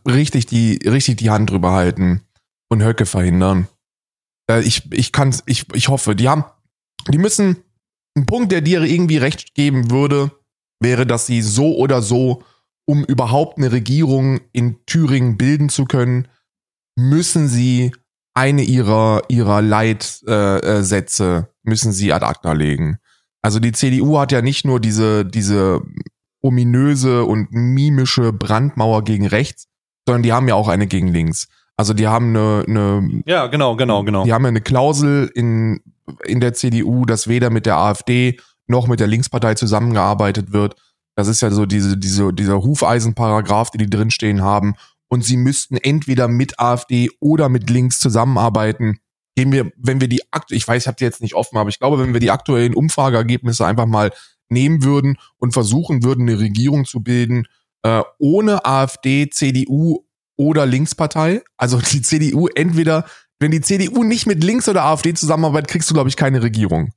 Speaker 2: richtig die, richtig die Hand drüber halten und Höcke verhindern. Äh, ich, ich kann's, ich, ich hoffe, die haben, die müssen, ein Punkt, der dir irgendwie recht geben würde, wäre, dass sie so oder so, um überhaupt eine Regierung in Thüringen bilden zu können, müssen sie eine ihrer, ihrer Leitsätze äh, äh, müssen sie ad acta legen. Also die CDU hat ja nicht nur diese, diese ominöse und mimische Brandmauer gegen rechts, sondern die haben ja auch eine gegen links. Also die haben eine, eine
Speaker 1: Ja, genau, genau, genau.
Speaker 2: die haben ja eine Klausel in, in der CDU, dass weder mit der AfD noch mit der Linkspartei zusammengearbeitet wird. Das ist ja so diese, diese, dieser Hufeisenparagraph, die die drinstehen haben. Und sie müssten entweder mit AfD oder mit links zusammenarbeiten. Gehen wir, wenn wir die akt, ich weiß, ich habe die jetzt nicht offen, aber ich glaube, wenn wir die aktuellen Umfrageergebnisse einfach mal nehmen würden und versuchen würden, eine Regierung zu bilden, äh, ohne AfD, CDU oder Linkspartei. Also die CDU entweder, wenn die CDU nicht mit Links oder AfD zusammenarbeitet, kriegst du, glaube ich, keine Regierung.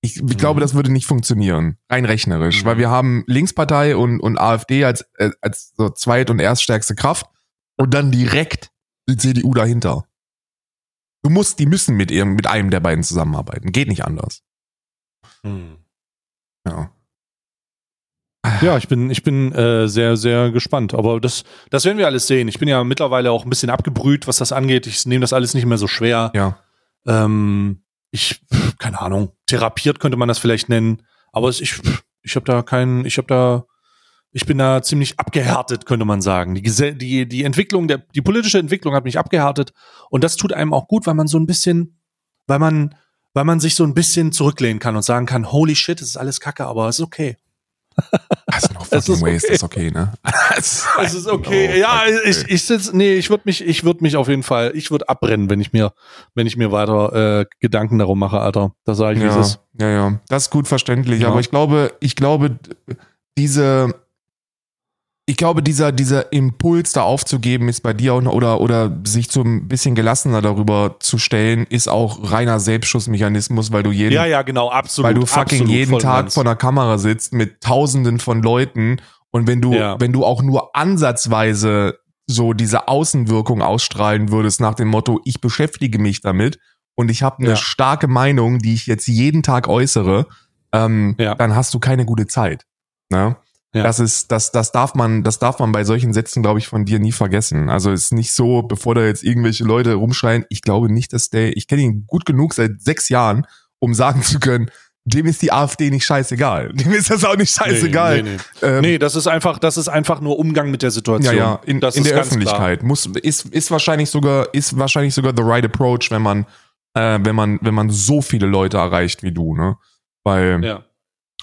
Speaker 2: Ich, ich
Speaker 1: Mhm.
Speaker 2: glaube, das würde nicht funktionieren, rein rechnerisch,
Speaker 1: Mhm.
Speaker 2: weil wir haben Linkspartei und, und AfD als, äh, als so zweit- und erststärkste Kraft und dann direkt die CDU dahinter. Du musst, die müssen mit ihrem, mit einem der beiden zusammenarbeiten. Geht nicht anders.
Speaker 1: Hm.
Speaker 2: Ja.
Speaker 1: Ja, ich bin, ich bin äh, sehr, sehr gespannt. Aber das, das werden wir alles sehen. Ich bin ja mittlerweile auch ein bisschen abgebrüht, was das angeht. Ich nehme das alles nicht mehr so schwer.
Speaker 2: Ja.
Speaker 1: Ähm, ich, keine Ahnung, therapiert könnte man das vielleicht nennen. Aber ich, ich habe da keinen, ich habe da, ich bin da ziemlich abgehärtet, könnte man sagen. Die, die, die Entwicklung, der, die politische Entwicklung hat mich abgehärtet. Und das tut einem auch gut, weil man so ein bisschen, weil man, weil man sich so ein bisschen zurücklehnen kann und sagen kann, holy shit, es ist alles kacke, aber es ist okay.
Speaker 2: Also noch fucking
Speaker 1: ist
Speaker 2: ways,
Speaker 1: okay.
Speaker 2: ist okay, ne? es
Speaker 1: Es ist okay.
Speaker 2: Oh,
Speaker 1: ja,
Speaker 2: fuck,
Speaker 1: ich,
Speaker 2: okay.
Speaker 1: ich sitz, nee, ich würde mich, ich würde mich auf jeden Fall, ich würde abbrennen, wenn ich mir, wenn ich mir weiter äh, Gedanken darum mache, Alter. Das sage ich, wie
Speaker 2: ja,
Speaker 1: es ist.
Speaker 2: ja, ja, das ist gut verständlich.
Speaker 1: Ja.
Speaker 2: Aber ich glaube, ich glaube, diese, ich glaube, dieser, dieser Impuls da aufzugeben ist bei dir auch noch, oder, oder sich so ein bisschen gelassener darüber zu stellen, ist auch reiner Selbstschussmechanismus, weil du jeden,
Speaker 1: Ja, ja, genau, absolut.
Speaker 2: weil du fucking jeden Tag
Speaker 1: ganz.
Speaker 2: vor einer Kamera sitzt mit tausenden von Leuten Und wenn du,
Speaker 1: Ja.
Speaker 2: wenn du auch nur ansatzweise so diese Außenwirkung ausstrahlen würdest nach dem Motto, ich beschäftige mich damit und ich habe eine
Speaker 1: Ja.
Speaker 2: starke Meinung, die ich jetzt jeden Tag äußere, ähm,
Speaker 1: Ja.
Speaker 2: dann hast du keine gute Zeit. Ne?
Speaker 1: Ja.
Speaker 2: Das ist, das, das darf man, das darf man bei solchen Sätzen, glaube ich, von dir nie vergessen. Also ist nicht so, bevor da jetzt irgendwelche Leute rumschreien, ich glaube nicht, dass der, ich kenne ihn gut genug seit sechs Jahren, um sagen zu können, dem ist die AfD nicht scheißegal. Dem ist das auch nicht scheißegal.
Speaker 1: Nee, nee, nee.
Speaker 2: Ähm,
Speaker 1: nee, das ist einfach, das ist einfach nur Umgang mit der
Speaker 2: ja,
Speaker 1: Situation.
Speaker 2: ja, in,
Speaker 1: das
Speaker 2: in
Speaker 1: ist
Speaker 2: der Öffentlichkeit muss ist ist wahrscheinlich sogar ist wahrscheinlich sogar the right approach, wenn man äh, wenn man wenn man so viele Leute erreicht wie du, ne? Weil
Speaker 1: Klar.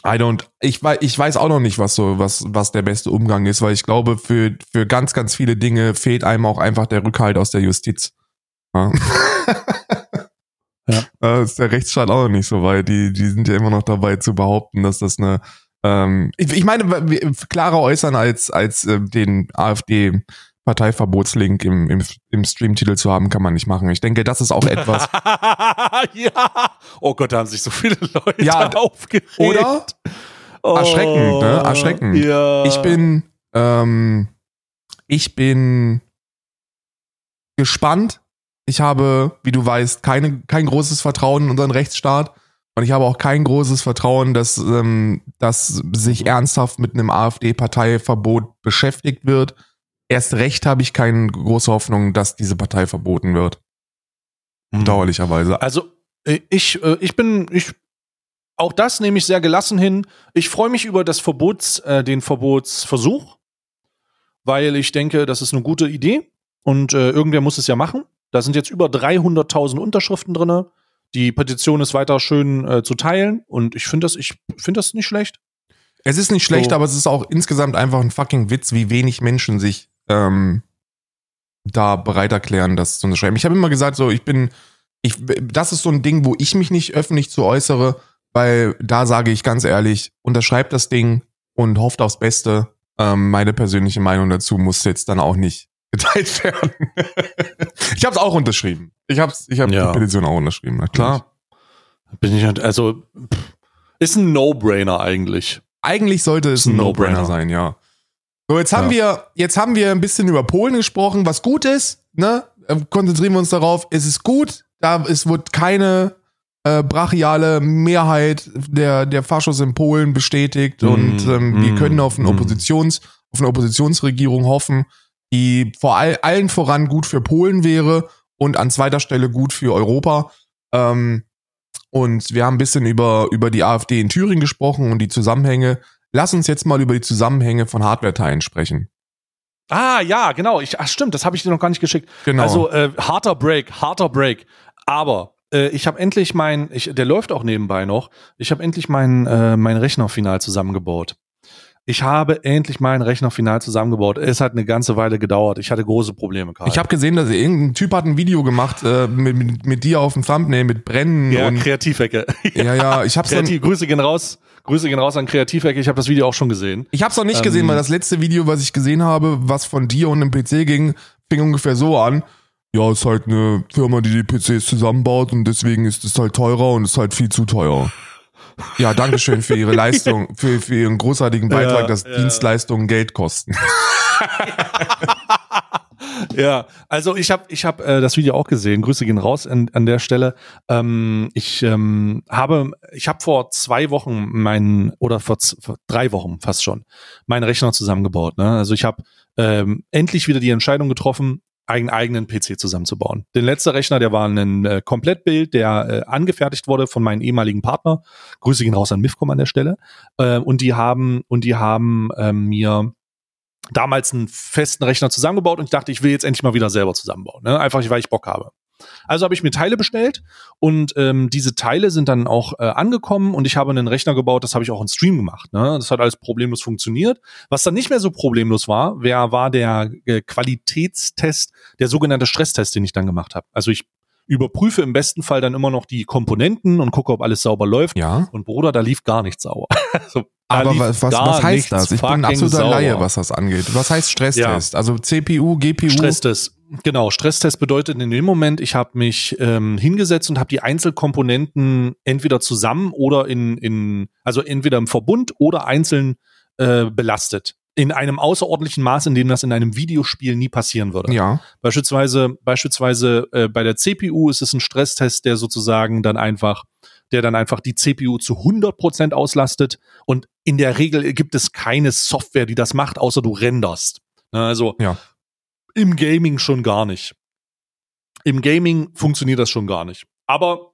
Speaker 2: I don't ich weiß ich weiß auch noch nicht, was so was was der beste Umgang ist, weil ich glaube für für ganz ganz viele Dinge fehlt einem auch einfach der Rückhalt aus der Justiz. Ja.
Speaker 1: Ja.
Speaker 2: Da ist der Rechtsstaat auch noch nicht so weit. Die, die sind ja immer noch dabei zu behaupten, dass das eine ähm, ich, ich meine, klarer äußern als, als äh, den AfD Parteiverbotslink im, im, im Streamtitel zu haben, kann man nicht machen. Ich denke, das ist auch etwas.
Speaker 1: ja. Oh Gott, da haben sich so viele Leute
Speaker 2: Ja,
Speaker 1: aufgeregt.
Speaker 2: Oder?
Speaker 1: Oh,
Speaker 2: Erschreckend, ne? Erschreckend.
Speaker 1: Ja.
Speaker 2: Ich bin, ähm, ich bin gespannt. Ich habe, wie du weißt, keine, kein großes Vertrauen in unseren Rechtsstaat. Und ich habe auch kein großes Vertrauen, dass, ähm, dass sich ernsthaft mit einem AfD-Parteiverbot beschäftigt wird. Erst recht habe ich keine große Hoffnung, dass diese Partei verboten wird.
Speaker 1: Hm.
Speaker 2: Bedauerlicherweise.
Speaker 1: Also äh, ich, äh, ich bin, ich, auch das nehme ich sehr gelassen hin. Ich freue mich über das Verbots, äh, den Verbotsversuch, weil ich denke, das ist eine gute Idee und äh, irgendwer muss es ja machen. Da sind jetzt über 300.000 Unterschriften drinne. Die Petition ist weiter schön äh, zu teilen und ich finde das, ich finde das nicht schlecht.
Speaker 2: Es ist nicht schlecht,
Speaker 1: So.
Speaker 2: aber es ist auch insgesamt einfach ein fucking Witz, wie wenig Menschen sich ähm, da bereit erklären, das zu unterschreiben. Ich habe immer gesagt, so ich bin, ich, das ist so ein Ding, wo ich mich nicht öffentlich zu äußere, weil da sage ich ganz ehrlich, unterschreibt das Ding und hofft aufs Beste. Ähm, meine persönliche Meinung dazu muss jetzt dann auch nicht geteilt werden. ich habe es auch unterschrieben. Ich habe ich hab
Speaker 1: Ja.
Speaker 2: die Petition auch unterschrieben. natürlich.
Speaker 1: Klar. Bin ich also ist ein No-Brainer eigentlich.
Speaker 2: Eigentlich sollte es
Speaker 1: Ist ein
Speaker 2: ein No-Brainer
Speaker 1: No-Brainer.
Speaker 2: sein, ja. So, jetzt haben wir, jetzt haben wir ein bisschen über Polen gesprochen, was gut ist, ne? Äh, Konzentrieren wir uns darauf, es ist gut, da es wird keine äh, brachiale Mehrheit der, der Faschos in Polen bestätigt
Speaker 1: Mm,
Speaker 2: und ähm, wir
Speaker 1: mm,
Speaker 2: können auf, eine
Speaker 1: mm.
Speaker 2: Oppositions, auf eine Oppositionsregierung hoffen, die vor all, allen voran gut für Polen wäre und an zweiter Stelle gut für Europa. Ähm, und wir haben ein bisschen über, über die AfD in Thüringen gesprochen und die Zusammenhänge. Lass uns jetzt mal über die Zusammenhänge von Hardware-Teilen sprechen.
Speaker 1: Ah, ja, genau. Ich, ach, stimmt, das habe ich dir noch gar nicht geschickt.
Speaker 2: Genau.
Speaker 1: Also äh, harter Break, harter Break. Aber äh, ich habe endlich mein, ich, der läuft auch nebenbei noch. Ich habe endlich meinen äh, mein Rechner final zusammengebaut. Ich habe endlich meinen Rechner final zusammengebaut. Es hat eine ganze Weile gedauert. Ich hatte große Probleme. Karl.
Speaker 2: ich habe gesehen, dass irgendein Typ hat ein Video gemacht äh, mit, mit, mit dir auf dem Thumbnail mit Brennen
Speaker 1: ja,
Speaker 2: und
Speaker 1: Kreativecke.
Speaker 2: ja, ja, ich hab's dann,
Speaker 1: Kreativ, Grüße gehen raus. Grüße gehen raus an Kreativecke. Ich habe das Video auch schon gesehen.
Speaker 2: ich hab's noch nicht
Speaker 1: Ähm,
Speaker 2: gesehen, weil das letzte Video, was ich gesehen habe, was von dir und dem PC ging, fing ungefähr so an. Ja, ist halt eine Firma, die die PCs zusammenbaut und deswegen ist es halt teurer und ist halt viel zu teuer. Ja, Dankeschön für Ihre Leistung, für, für Ihren großartigen Beitrag,
Speaker 1: Ja,
Speaker 2: dass
Speaker 1: ja.
Speaker 2: Dienstleistungen Geld kosten.
Speaker 1: Ja, also ich habe ich hab, äh, das Video auch gesehen. Grüße gehen raus an, an der Stelle. Ähm, ich ähm, habe, ich habe vor zwei Wochen meinen oder vor, vor drei Wochen fast schon meinen Rechner zusammengebaut. Ne? Also ich habe ähm, endlich wieder die Entscheidung getroffen, einen eigenen PC zusammenzubauen. Den letzten Rechner, der war ein äh, Komplettbild, der äh, angefertigt wurde von meinem ehemaligen Partner. Grüße gehen raus an Mifcom an der Stelle. Äh, und die haben und die haben ähm, mir damals einen festen Rechner zusammengebaut und ich dachte, ich will jetzt endlich mal wieder selber zusammenbauen. Ne? Einfach, weil ich Bock habe. Also habe ich mir Teile bestellt und ähm, diese Teile sind dann auch äh, angekommen und ich habe einen Rechner gebaut, das habe ich auch im Stream gemacht. Ne? Das hat alles problemlos funktioniert. Was dann nicht mehr so problemlos war, wer war der äh, Qualitätstest, der sogenannte Stresstest, den ich dann gemacht habe. Also ich überprüfe im besten Fall dann immer noch die Komponenten und gucke, ob alles sauber läuft.
Speaker 2: Ja.
Speaker 1: Und Bruder, da lief gar nichts sauber. also,
Speaker 2: Aber was, was, was heißt das? Ich bin ein absoluter
Speaker 1: sauber.
Speaker 2: Laie, was das angeht. Was heißt Stresstest? Also CPU, GPU?
Speaker 1: Stresstest. Genau, Stresstest bedeutet in dem Moment, ich habe mich ähm, hingesetzt und habe die Einzelkomponenten entweder zusammen oder in, in, also entweder im Verbund oder einzeln äh, belastet. In einem außerordentlichen Maß, in dem das in einem Videospiel nie passieren würde.
Speaker 2: Ja.
Speaker 1: Beispielsweise, beispielsweise äh, bei der CPU ist es ein Stresstest, der sozusagen dann einfach, der dann einfach die CPU zu 100% auslastet und in der Regel gibt es keine Software, die das macht, außer du renderst. Ne, Also
Speaker 2: Ja.
Speaker 1: im Gaming schon gar nicht. Im Gaming funktioniert das schon gar nicht. Aber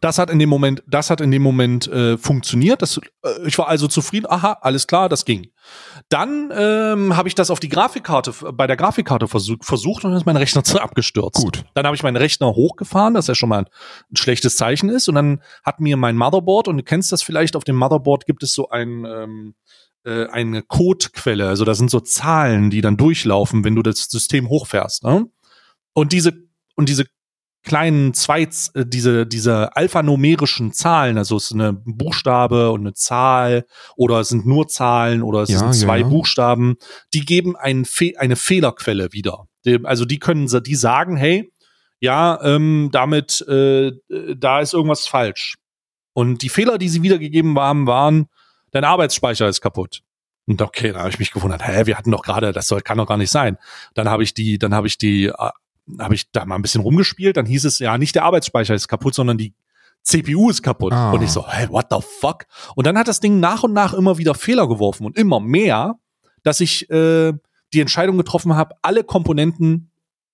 Speaker 1: das hat in dem Moment, das hat in dem Moment äh, funktioniert. Das, äh, ich war also zufrieden. Aha, alles klar, das ging. Dann ähm, habe ich das auf die Grafikkarte, bei der Grafikkarte versuch, versucht und dann ist mein Rechner zu abgestürzt.
Speaker 2: Gut.
Speaker 1: Dann habe ich meinen Rechner hochgefahren, das ja schon mal ein, ein schlechtes Zeichen ist. Und dann hat mir mein Motherboard, und du kennst das vielleicht, auf dem Motherboard gibt es so ein, ähm, äh, eine Codequelle. Also da sind so Zahlen, die dann durchlaufen, wenn du das System hochfährst. Ne? Und diese, und diese kleinen zwei, äh, diese, diese alphanumerischen Zahlen, also es ist eine Buchstabe und eine Zahl oder es sind nur Zahlen oder es
Speaker 2: Ja,
Speaker 1: sind zwei
Speaker 2: ja.
Speaker 1: Buchstaben, die geben ein Fe eine Fehlerquelle wieder. Also die können, die sagen, hey, ja, ähm, damit, äh, äh, da ist irgendwas falsch. Und die Fehler, die sie wiedergegeben haben, waren, dein Arbeitsspeicher ist kaputt. Und okay, da habe ich mich gewundert, hä, wir hatten doch gerade, das soll, kann doch gar nicht sein. Dann habe ich die, dann habe ich die, äh, habe ich da mal ein bisschen rumgespielt, dann hieß es ja, nicht der Arbeitsspeicher ist kaputt, sondern die CPU ist kaputt.
Speaker 2: Ah.
Speaker 1: Und ich so, hä, what the fuck? Und dann hat das Ding nach und nach immer wieder Fehler geworfen und immer mehr, dass ich äh, die Entscheidung getroffen habe, alle Komponenten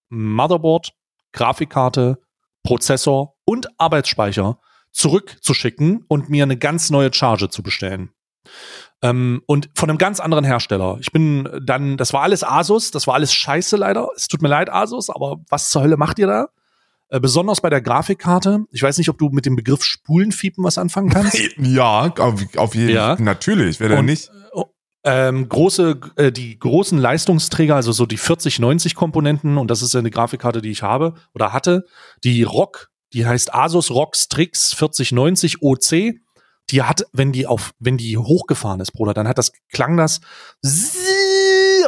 Speaker 1: Motherboard, Grafikkarte, Prozessor und Arbeitsspeicher zurückzuschicken und mir eine ganz neue Charge zu bestellen. Ähm, und von einem ganz anderen Hersteller. Ich bin dann, das war alles Asus, das war alles scheiße leider. Es tut mir leid, Asus, aber was zur Hölle macht ihr da? Äh, besonders bei der Grafikkarte. Ich weiß nicht, ob du mit dem Begriff Spulenfiepen was anfangen kannst.
Speaker 2: Ja, auf, auf jeden
Speaker 1: Ja.
Speaker 2: Fall. Natürlich, wer denn nicht?
Speaker 1: ähm, große, äh, die großen Leistungsträger, also so die 4090 Komponenten, und das ist ja eine Grafikkarte, die ich habe oder hatte, die ROG, die heißt Asus ROG Strix 4090 OC, die hat, wenn die auf, wenn die hochgefahren ist, Bruder, dann hat das, klang das,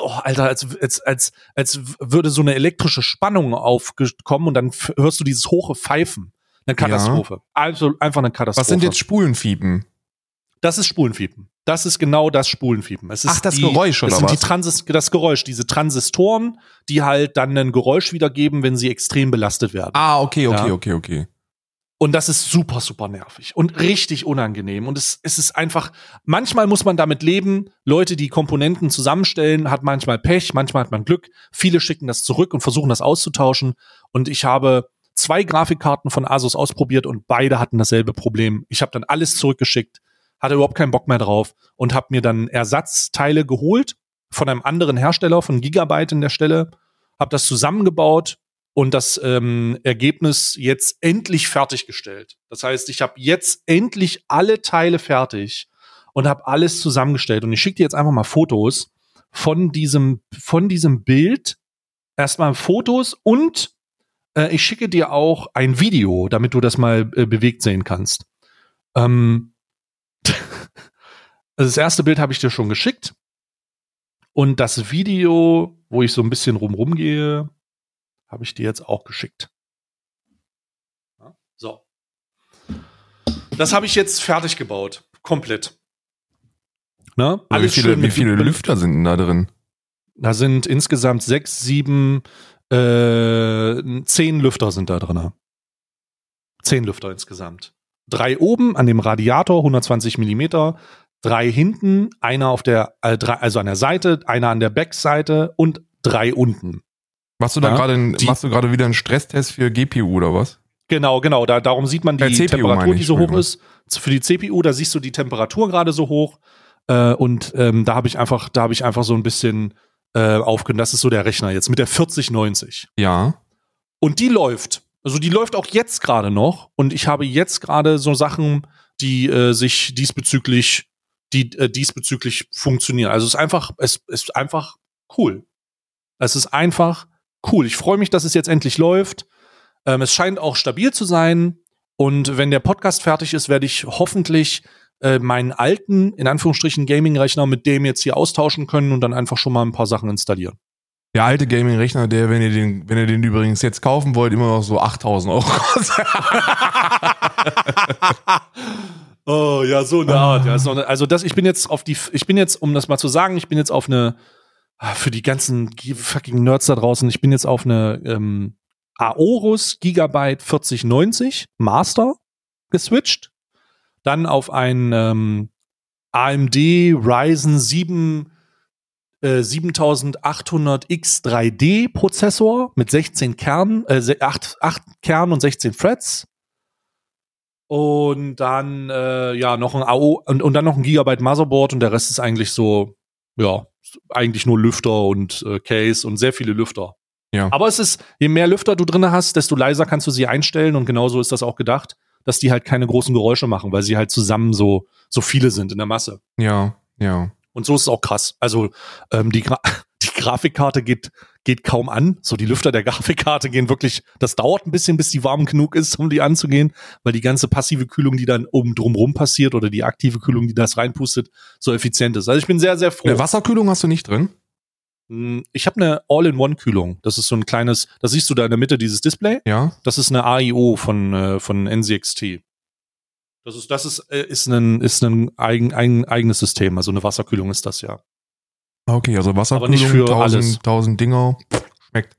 Speaker 1: oh, Alter, als, als, als, als würde so eine elektrische Spannung aufkommen und dann hörst du dieses hohe Pfeifen. Eine Katastrophe. Also einfach eine Katastrophe.
Speaker 2: Was sind jetzt Spulenfiepen?
Speaker 1: Das ist Spulenfiepen. Das ist genau das Spulenfiepen. Es ist
Speaker 2: Ach, das
Speaker 1: die,
Speaker 2: Geräusch, oder
Speaker 1: das sind
Speaker 2: was?
Speaker 1: Die Transis das Geräusch, diese Transistoren, die halt dann ein Geräusch wiedergeben, wenn sie extrem belastet werden.
Speaker 2: Ah, okay, okay,
Speaker 1: Ja.
Speaker 2: okay, okay.
Speaker 1: Und das ist super, super nervig und richtig unangenehm. Und es, es ist einfach, manchmal muss man damit leben. Leute, die Komponenten zusammenstellen, hat manchmal Pech, manchmal hat man Glück. Viele schicken das zurück und versuchen das auszutauschen. Und ich habe zwei Grafikkarten von Asus ausprobiert und beide hatten dasselbe Problem. Ich habe dann alles zurückgeschickt, hatte überhaupt keinen Bock mehr drauf und habe mir dann Ersatzteile geholt von einem anderen Hersteller, von Gigabyte in der Stelle, habe das zusammengebaut und das ähm, Ergebnis jetzt endlich fertiggestellt. Das heißt, ich habe jetzt endlich alle Teile fertig und habe alles zusammengestellt. Und ich schicke dir jetzt einfach mal Fotos von diesem, von diesem Bild. Erstmal Fotos und äh, ich schicke dir auch ein Video, damit du das mal äh, bewegt sehen kannst. Ähm, also das erste Bild habe ich dir schon geschickt. Und das Video, wo ich so ein bisschen rumrum gehe, habe ich dir jetzt auch geschickt. So. Das habe ich jetzt fertig gebaut. Komplett. Ne?
Speaker 2: wie viele, wie viele Lüfter sind denn da drin?
Speaker 1: Da sind insgesamt sechs, sieben, äh, zehn Lüfter sind da drin. Zehn Lüfter insgesamt. Drei oben an dem Radiator, 120 Millimeter, drei hinten, einer auf der, äh, also an der Seite, einer an der Backseite und drei unten.
Speaker 2: Machst du da
Speaker 1: Ja,
Speaker 2: gerade machst du gerade wieder einen Stresstest für GPU oder was?
Speaker 1: Genau, genau. Da, darum sieht man die
Speaker 2: Äh, CPU
Speaker 1: Temperatur, die so hoch ist. Für die CPU, da siehst du die Temperatur gerade so hoch. Äh, und ähm, da habe ich einfach, da habe ich einfach so ein bisschen äh, aufgenommen. Das ist so der Rechner jetzt mit der 4090.
Speaker 2: Ja.
Speaker 1: Und die läuft. Also die läuft auch jetzt gerade noch. Und ich habe jetzt gerade so Sachen, die äh, sich diesbezüglich, die äh, diesbezüglich funktionieren. Also es ist einfach, es ist einfach cool. Es ist einfach cool. Ich freue mich, dass es jetzt endlich läuft. Ähm, es scheint auch stabil zu sein. Und wenn der Podcast fertig ist, werde ich hoffentlich äh, meinen alten, in Anführungsstrichen, Gaming-Rechner mit dem jetzt hier austauschen können und dann einfach schon mal ein paar Sachen installieren.
Speaker 2: Der alte Gaming-Rechner, der, wenn ihr den, wenn ihr den übrigens jetzt kaufen wollt, immer noch so 8000 Euro kostet.
Speaker 1: Oh, ja, so eine Art. Ja, so eine, also das, ich bin jetzt auf die, ich bin jetzt, um das mal zu sagen, ich bin jetzt auf eine, für die ganzen fucking Nerds da draußen, ich bin jetzt auf eine ähm, Aorus Gigabyte 4090 Master geswitcht. Dann auf ein ähm, AMD Ryzen 7 äh, 7800X 3D Prozessor mit 16 Kernen, äh, 8, 8 Kernen und 16 Threads. Und dann äh, ja noch ein AO und, und dann noch ein Gigabyte Motherboard und der Rest ist eigentlich so, ja, eigentlich nur Lüfter und äh, Case und sehr viele Lüfter.
Speaker 2: Ja.
Speaker 1: Aber es ist, je mehr Lüfter du drin hast, desto leiser kannst du sie einstellen und genauso ist das auch gedacht, dass die halt keine großen Geräusche machen, weil sie halt zusammen so, so viele sind in der Masse.
Speaker 2: Ja, ja.
Speaker 1: Und so ist es auch krass. Also ähm, die, Grafikkarte geht, geht kaum an. So die Lüfter der Grafikkarte gehen wirklich, das dauert ein bisschen, bis die warm genug ist, um die anzugehen, weil die ganze passive Kühlung, die dann oben drumrum passiert oder die aktive Kühlung, die das reinpustet, so effizient ist. Also ich bin sehr, sehr froh.
Speaker 2: Eine Wasserkühlung hast du nicht drin?
Speaker 1: Hm, Ich habe eine All-in-One-Kühlung. Das ist so ein kleines, das siehst du da in der Mitte, dieses Display.
Speaker 2: Ja.
Speaker 1: Das ist eine AIO von, äh, von NCXT. Das ist, das ist, äh, ist ein, ist ein eigen, eigen, eigenes System. Also eine Wasserkühlung ist das ja.
Speaker 2: Okay, also Wasserkühlung,
Speaker 1: nicht für
Speaker 2: 1000,
Speaker 1: alles.
Speaker 2: 1000 Dinger. Schmeckt.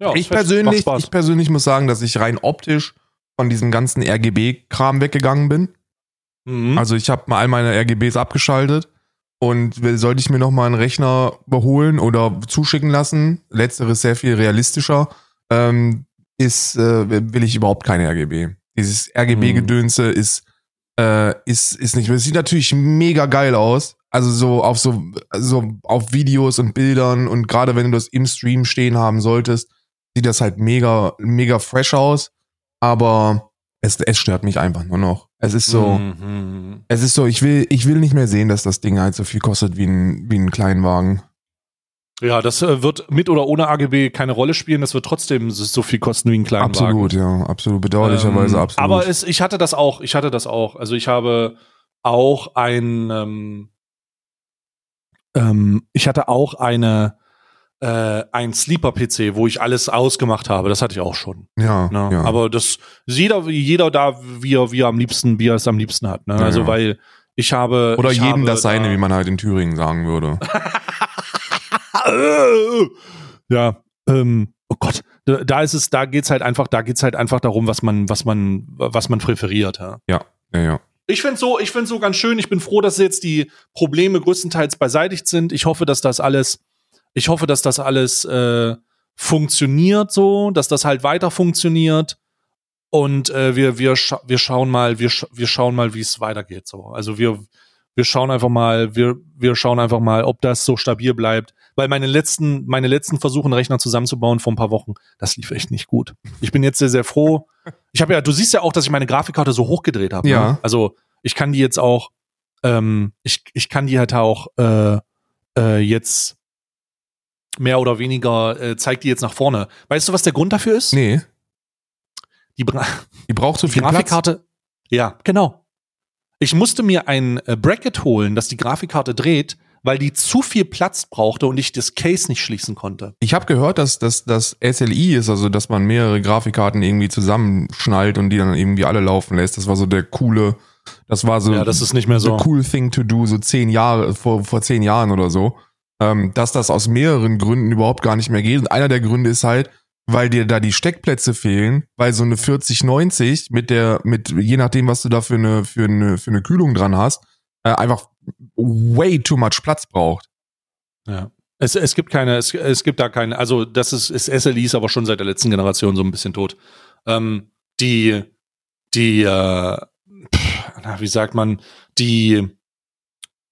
Speaker 1: ja
Speaker 2: ich persönlich, ich persönlich muss sagen, dass ich rein optisch von diesem ganzen RGB-Kram weggegangen bin.
Speaker 1: Mhm.
Speaker 2: Also ich habe mal all meine RGBs abgeschaltet und sollte ich mir noch mal einen Rechner beholen oder zuschicken lassen, letzteres sehr viel realistischer, ähm, ist äh, will ich überhaupt keine RGB. Dieses RGB-Gedönse ist äh, ist ist nicht. Es sieht natürlich mega geil aus. Also so auf so so auf Videos und Bildern und gerade wenn du das im Stream stehen haben solltest, sieht das halt mega mega fresh aus. Aber es, es stört mich einfach nur noch. Es ist so.
Speaker 1: Mhm.
Speaker 2: Es ist so, ich will, ich will nicht mehr sehen, dass das Ding halt so viel kostet wie ein, wie ein Kleinwagen.
Speaker 1: Ja, das äh, wird mit oder ohne AGB keine Rolle spielen. Das wird trotzdem so so viel kosten wie ein kleiner
Speaker 2: Absolut, ja, absolut. Bedauerlicherweise
Speaker 1: Ähm,
Speaker 2: absolut.
Speaker 1: Aber es, ich hatte das auch. Ich hatte das auch. Also ich habe auch ein, ähm, ähm, ich hatte auch eine, äh, ein Sleeper-PC, wo ich alles ausgemacht habe. Das hatte ich auch schon.
Speaker 2: ja,
Speaker 1: Ne?
Speaker 2: ja.
Speaker 1: Aber das jeder, jeder da, wie er, wie er am liebsten, wie er es am liebsten hat. Ne?
Speaker 2: Ja,
Speaker 1: also
Speaker 2: ja.
Speaker 1: weil ich habe
Speaker 2: Oder
Speaker 1: ich
Speaker 2: jedem
Speaker 1: habe
Speaker 2: das seine,
Speaker 1: da-
Speaker 2: wie man halt in Thüringen sagen würde.
Speaker 1: ja, ähm, oh Gott, da da ist es, da geht's halt einfach, da geht's halt einfach darum, was man, was man, was man präferiert. Ja.
Speaker 2: Ja, ja.
Speaker 1: Ich finde so, ich finde so ganz schön. Ich bin froh, dass jetzt die Probleme größtenteils beseitigt sind. Ich hoffe, dass das alles, ich hoffe, dass das alles äh, funktioniert so, dass das halt weiter funktioniert. Und äh, wir, wir, scha wir schauen mal, wir, sch wir schauen mal, wie es weitergeht. So. Also wir, wir schauen einfach mal, wir, wir schauen einfach mal, ob das so stabil bleibt. Weil meine letzten, meine letzten Versuche, einen Rechner zusammenzubauen vor ein paar Wochen, das lief echt nicht gut. Ich bin jetzt sehr, sehr froh. Ich habe ja, du siehst ja auch, dass ich meine Grafikkarte so hochgedreht habe.
Speaker 2: Ja.
Speaker 1: Ne? Also ich kann die jetzt auch, ähm, ich, ich kann die halt auch äh, äh, jetzt mehr oder weniger, äh, zeigt die jetzt nach vorne. Weißt du, was der Grund dafür ist?
Speaker 2: Nee,
Speaker 1: Die, Bra
Speaker 2: die braucht so
Speaker 1: die
Speaker 2: viel Platz.
Speaker 1: Grafikkarte. Ja, genau. Ich musste mir ein äh, Bracket holen, das die Grafikkarte dreht, weil die zu viel Platz brauchte und ich das Case nicht schließen konnte.
Speaker 2: Ich habe gehört, dass dass das SLI ist, also dass man mehrere Grafikkarten irgendwie zusammenschnallt und die dann irgendwie alle laufen lässt. Das war so der coole, das war so
Speaker 1: Ja, das ist nicht mehr so.
Speaker 2: cool thing to do, so zehn Jahre, vor, vor zehn Jahren oder so. Ähm, dass das aus mehreren Gründen überhaupt gar nicht mehr geht. Und einer der Gründe ist halt, weil dir da die Steckplätze fehlen, weil so eine 4090 mit der, mit, je nachdem, was du da für eine, für eine, für eine Kühlung dran hast, äh, einfach way too much Platz braucht.
Speaker 1: Ja. Es, es gibt keine, es, es gibt da keine, also das ist, ist SLI ist aber schon seit der letzten Generation so ein bisschen tot. Ähm, die, die, äh, pff, na, wie sagt man, die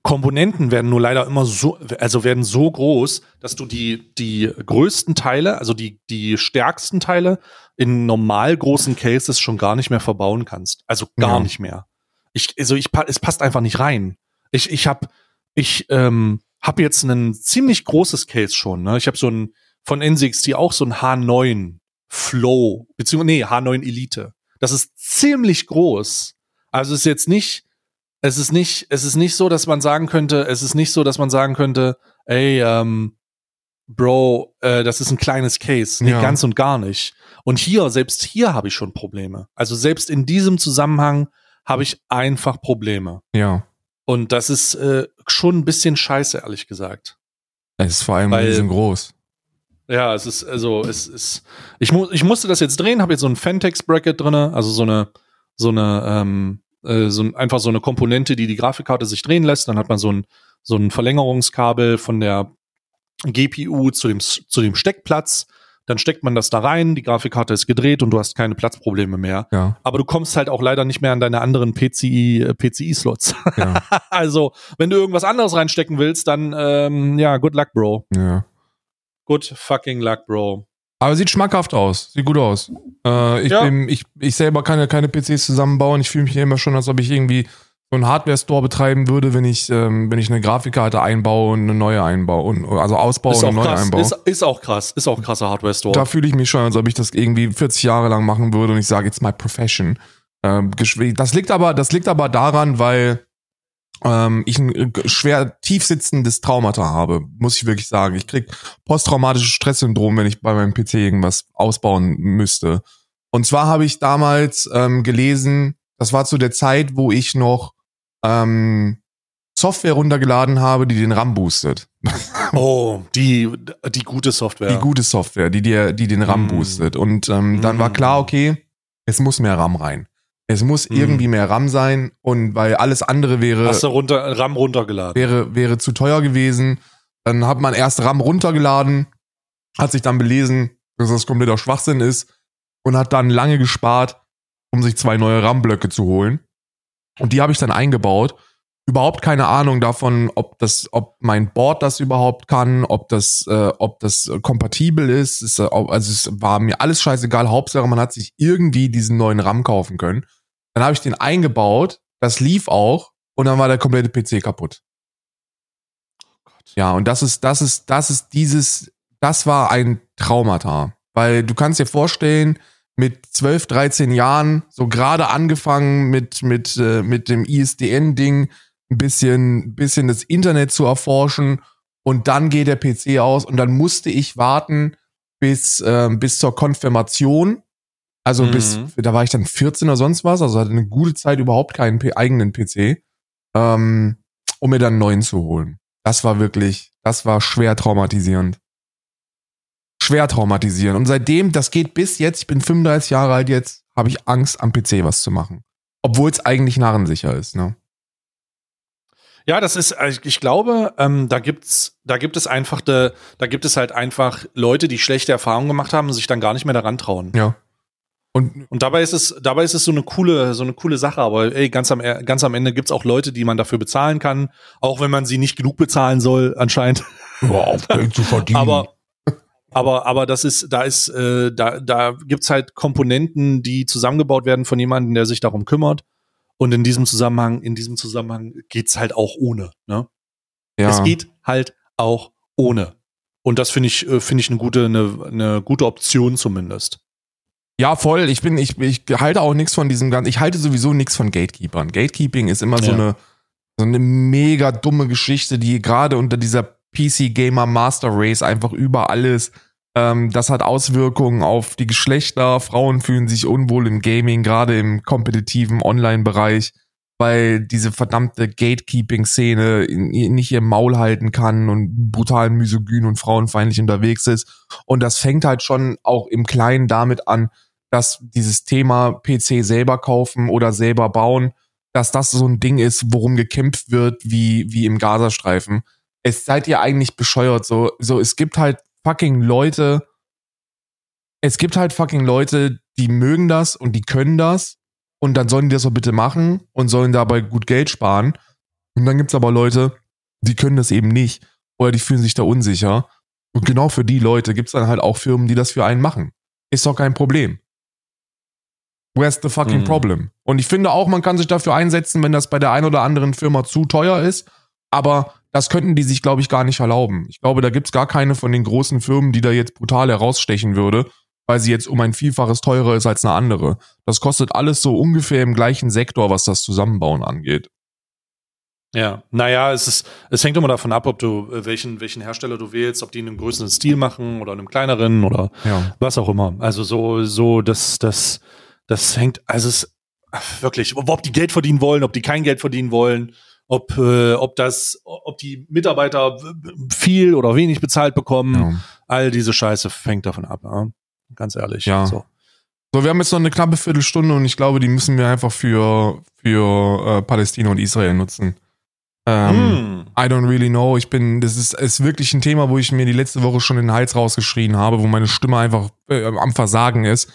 Speaker 1: Komponenten werden nur leider immer so, also werden so groß, dass du die, die größten Teile, also die, die stärksten Teile in normal großen Cases schon gar nicht mehr verbauen kannst. Also gar
Speaker 2: Ja.
Speaker 1: nicht mehr. Ich, also ich, es passt einfach nicht rein. Ich, ich habe, ich ähm, habe jetzt ein ziemlich großes Case schon. Ne? Ich habe so ein von N6T auch so ein H9 Flow, beziehungsweise nee, H9 Elite. Das ist ziemlich groß. Also ist jetzt nicht, es ist nicht, es ist nicht so, dass man sagen könnte, es ist nicht so, dass man sagen könnte, ey, ähm, Bro, äh, das ist ein kleines Case. Nee,
Speaker 2: Ja.
Speaker 1: ganz und gar nicht. Und hier, selbst hier habe ich schon Probleme. Also selbst in diesem Zusammenhang habe ich einfach Probleme.
Speaker 2: Ja.
Speaker 1: Und das ist äh, schon ein bisschen scheiße, ehrlich gesagt.
Speaker 2: Es ist vor allem
Speaker 1: Weil-
Speaker 2: riesengroß.
Speaker 1: Ja, es ist, also, es ist. Ich, mu ich musste das jetzt drehen, habe jetzt so ein Fentex-Bracket drin, also so eine, so eine, ähm, äh, so ein, einfach so eine Komponente, die die Grafikkarte sich drehen lässt. Dann hat man so ein, so ein Verlängerungskabel von der GPU zu dem, zu dem Steckplatz. Dann steckt man das da rein, die Grafikkarte ist gedreht und du hast keine Platzprobleme mehr.
Speaker 2: Ja,
Speaker 1: Aber du kommst halt auch leider nicht mehr an deine anderen PCI, äh, PCI-Slots.
Speaker 2: ja,
Speaker 1: also, wenn du irgendwas anderes reinstecken willst, dann, ähm, ja, good luck, Bro.
Speaker 2: ja.
Speaker 1: Good fucking luck, Bro.
Speaker 2: Aber sieht schmackhaft aus. Sieht gut aus. Äh, ich,
Speaker 1: Ja.
Speaker 2: bin, ich, ich selber kann ja keine PCs zusammenbauen. Ich fühle mich immer schon, als ob ich irgendwie so einen Hardware-Store betreiben würde, wenn ich, ähm, wenn ich eine Grafikkarte einbaue und eine neue einbaue. Und, also ausbaue
Speaker 1: Ist
Speaker 2: und eine neue
Speaker 1: krass.
Speaker 2: einbaue.
Speaker 1: Ist, ist auch krass. Ist auch ein krasser Hardware-Store.
Speaker 2: da fühle ich mich schon, als ob ich das irgendwie 40 Jahre lang machen würde und ich sage, it's my profession. Ähm, das liegt aber, das liegt aber daran, weil ähm, ich ein äh, schwer tief sitzendes Traumata habe, muss ich wirklich sagen. Ich krieg posttraumatisches Stresssyndrom, wenn ich bei meinem PC irgendwas ausbauen müsste. Und zwar habe ich damals ähm, gelesen, das war zu der Zeit, wo ich noch ähm, Software runtergeladen habe, die den RAM boostet.
Speaker 1: Oh, die, die gute Software.
Speaker 2: Die gute Software, die dir, die den RAM
Speaker 1: Mm.
Speaker 2: boostet. Und ähm, dann war
Speaker 1: Mm.
Speaker 2: klar, okay, es muss mehr RAM rein. Es muss
Speaker 1: Mm.
Speaker 2: irgendwie mehr RAM sein und weil alles andere wäre,
Speaker 1: Hast du runter, RAM runtergeladen?
Speaker 2: wäre, wäre zu teuer gewesen. Dann hat man erst RAM runtergeladen, hat sich dann belesen, dass das kompletter Schwachsinn ist und hat dann lange gespart, um sich zwei neue RAM-Blöcke zu holen. Und die habe ich dann eingebaut. Überhaupt keine Ahnung davon, ob das, ob mein Board das überhaupt kann, ob das, äh, ob das äh, kompatibel ist. ist äh, also es war mir alles scheißegal. Hauptsache, man hat sich irgendwie diesen neuen RAM kaufen können. Dann habe ich den eingebaut. Das lief auch. Und dann war der komplette PC kaputt. Ja, und das ist, das ist, das ist dieses, das war ein Traumata. Weil du kannst dir vorstellen, mit 12, 13 Jahren, so gerade angefangen mit, mit, äh, mit dem ISDN-Ding, ein bisschen, bisschen das Internet zu erforschen und dann geht der PC aus und dann musste ich warten bis, ähm, bis zur Konfirmation. Also
Speaker 1: Mhm.
Speaker 2: bis, da war ich dann 14 oder sonst was, also hatte eine gute Zeit überhaupt keinen P eigenen PC, ähm, um mir dann einen neuen zu holen. Das war wirklich, das war schwer traumatisierend. Schwer traumatisierend. Und seitdem, das geht bis jetzt, ich bin 35 Jahre alt jetzt, habe ich Angst, am PC was zu machen. Obwohl es eigentlich narrensicher ist, ne?
Speaker 1: Ja, das ist, also ich glaube, ähm, da gibt's, da gibt es einfach, de, da gibt es halt einfach Leute, die schlechte Erfahrungen gemacht haben und sich dann gar nicht mehr daran trauen.
Speaker 2: Ja. Und
Speaker 1: Und dabei ist es, dabei ist es so eine coole, so eine coole Sache. Aber ey, ganz am, ganz am Ende gibt's auch Leute, die man dafür bezahlen kann, auch wenn man sie nicht genug bezahlen soll, anscheinend.
Speaker 2: überhaupt Geld zu verdienen.
Speaker 1: Aber, aber, aber das ist, da ist, äh, da, da gibt's halt Komponenten, die zusammengebaut werden von jemandem, der sich darum kümmert. Und in diesem Zusammenhang, in diesem Zusammenhang geht's halt auch ohne. Ne?
Speaker 2: ja.
Speaker 1: Es geht halt auch ohne. Und das finde ich, äh, finde ich eine gute, eine, eine gute Option zumindest.
Speaker 2: Ja, voll. Ich bin, ich, ich halte auch nichts von diesem ganzen, ich halte sowieso nichts von Gatekeepern. Gatekeeping ist immer so
Speaker 1: Ja.
Speaker 2: eine, so eine mega dumme Geschichte, die gerade unter dieser PC Gamer Master Race einfach überall ist. Ähm, das hat Auswirkungen auf die Geschlechter. Frauen fühlen sich unwohl im Gaming, gerade im kompetitiven Online-Bereich, weil diese verdammte Gatekeeping-Szene in- in- nicht ihr Maul halten kann und brutal misogyn und frauenfeindlich unterwegs ist. Und das fängt halt schon auch im Kleinen damit an, dass dieses Thema PC selber kaufen oder selber bauen, dass das so ein Ding ist, worum gekämpft wird, wie, wie im Gazastreifen. Es seid ihr eigentlich bescheuert, so, so, es gibt halt fucking Leute, es gibt halt fucking Leute, die mögen das und die können das und dann sollen die das doch bitte machen und sollen dabei gut Geld sparen. Und dann gibt's aber Leute, die können das eben nicht oder die fühlen sich da unsicher. Und genau für die Leute gibt's dann halt auch Firmen, die das für einen machen. Ist doch kein Problem. Where's the fucking
Speaker 1: Mhm.
Speaker 2: problem? Und ich finde auch, man kann sich dafür einsetzen, wenn das bei der einen oder anderen Firma zu teuer ist. Aber das könnten die sich, glaube ich, gar nicht erlauben. Ich glaube, da gibt's gar keine von den großen Firmen, die da jetzt brutal herausstechen würde, weil sie jetzt um ein Vielfaches teurer ist als eine andere. Das kostet alles so ungefähr im gleichen Sektor, was das Zusammenbauen angeht.
Speaker 1: Ja, naja, es ist, es hängt immer davon ab, ob du äh, welchen, welchen Hersteller du wählst, ob die in einem größeren Stil machen oder in einem kleineren oder
Speaker 2: Ja.
Speaker 1: was auch immer. Also so, so, das, das, das hängt, also es, wirklich, ob die Geld verdienen wollen, ob die kein Geld verdienen wollen, ob, äh, ob das, ob die Mitarbeiter viel oder wenig bezahlt bekommen. Ja. All diese Scheiße fängt davon ab, ja? ganz ehrlich.
Speaker 2: Ja. So. so, wir haben jetzt noch eine knappe Viertelstunde und ich glaube, die müssen wir einfach für, für äh, Palästina und Israel nutzen. Ähm, hm. I don't really know. Ich bin, das ist, ist wirklich ein Thema, wo ich mir die letzte Woche schon den Hals rausgeschrien habe, wo meine Stimme einfach äh, am Versagen ist,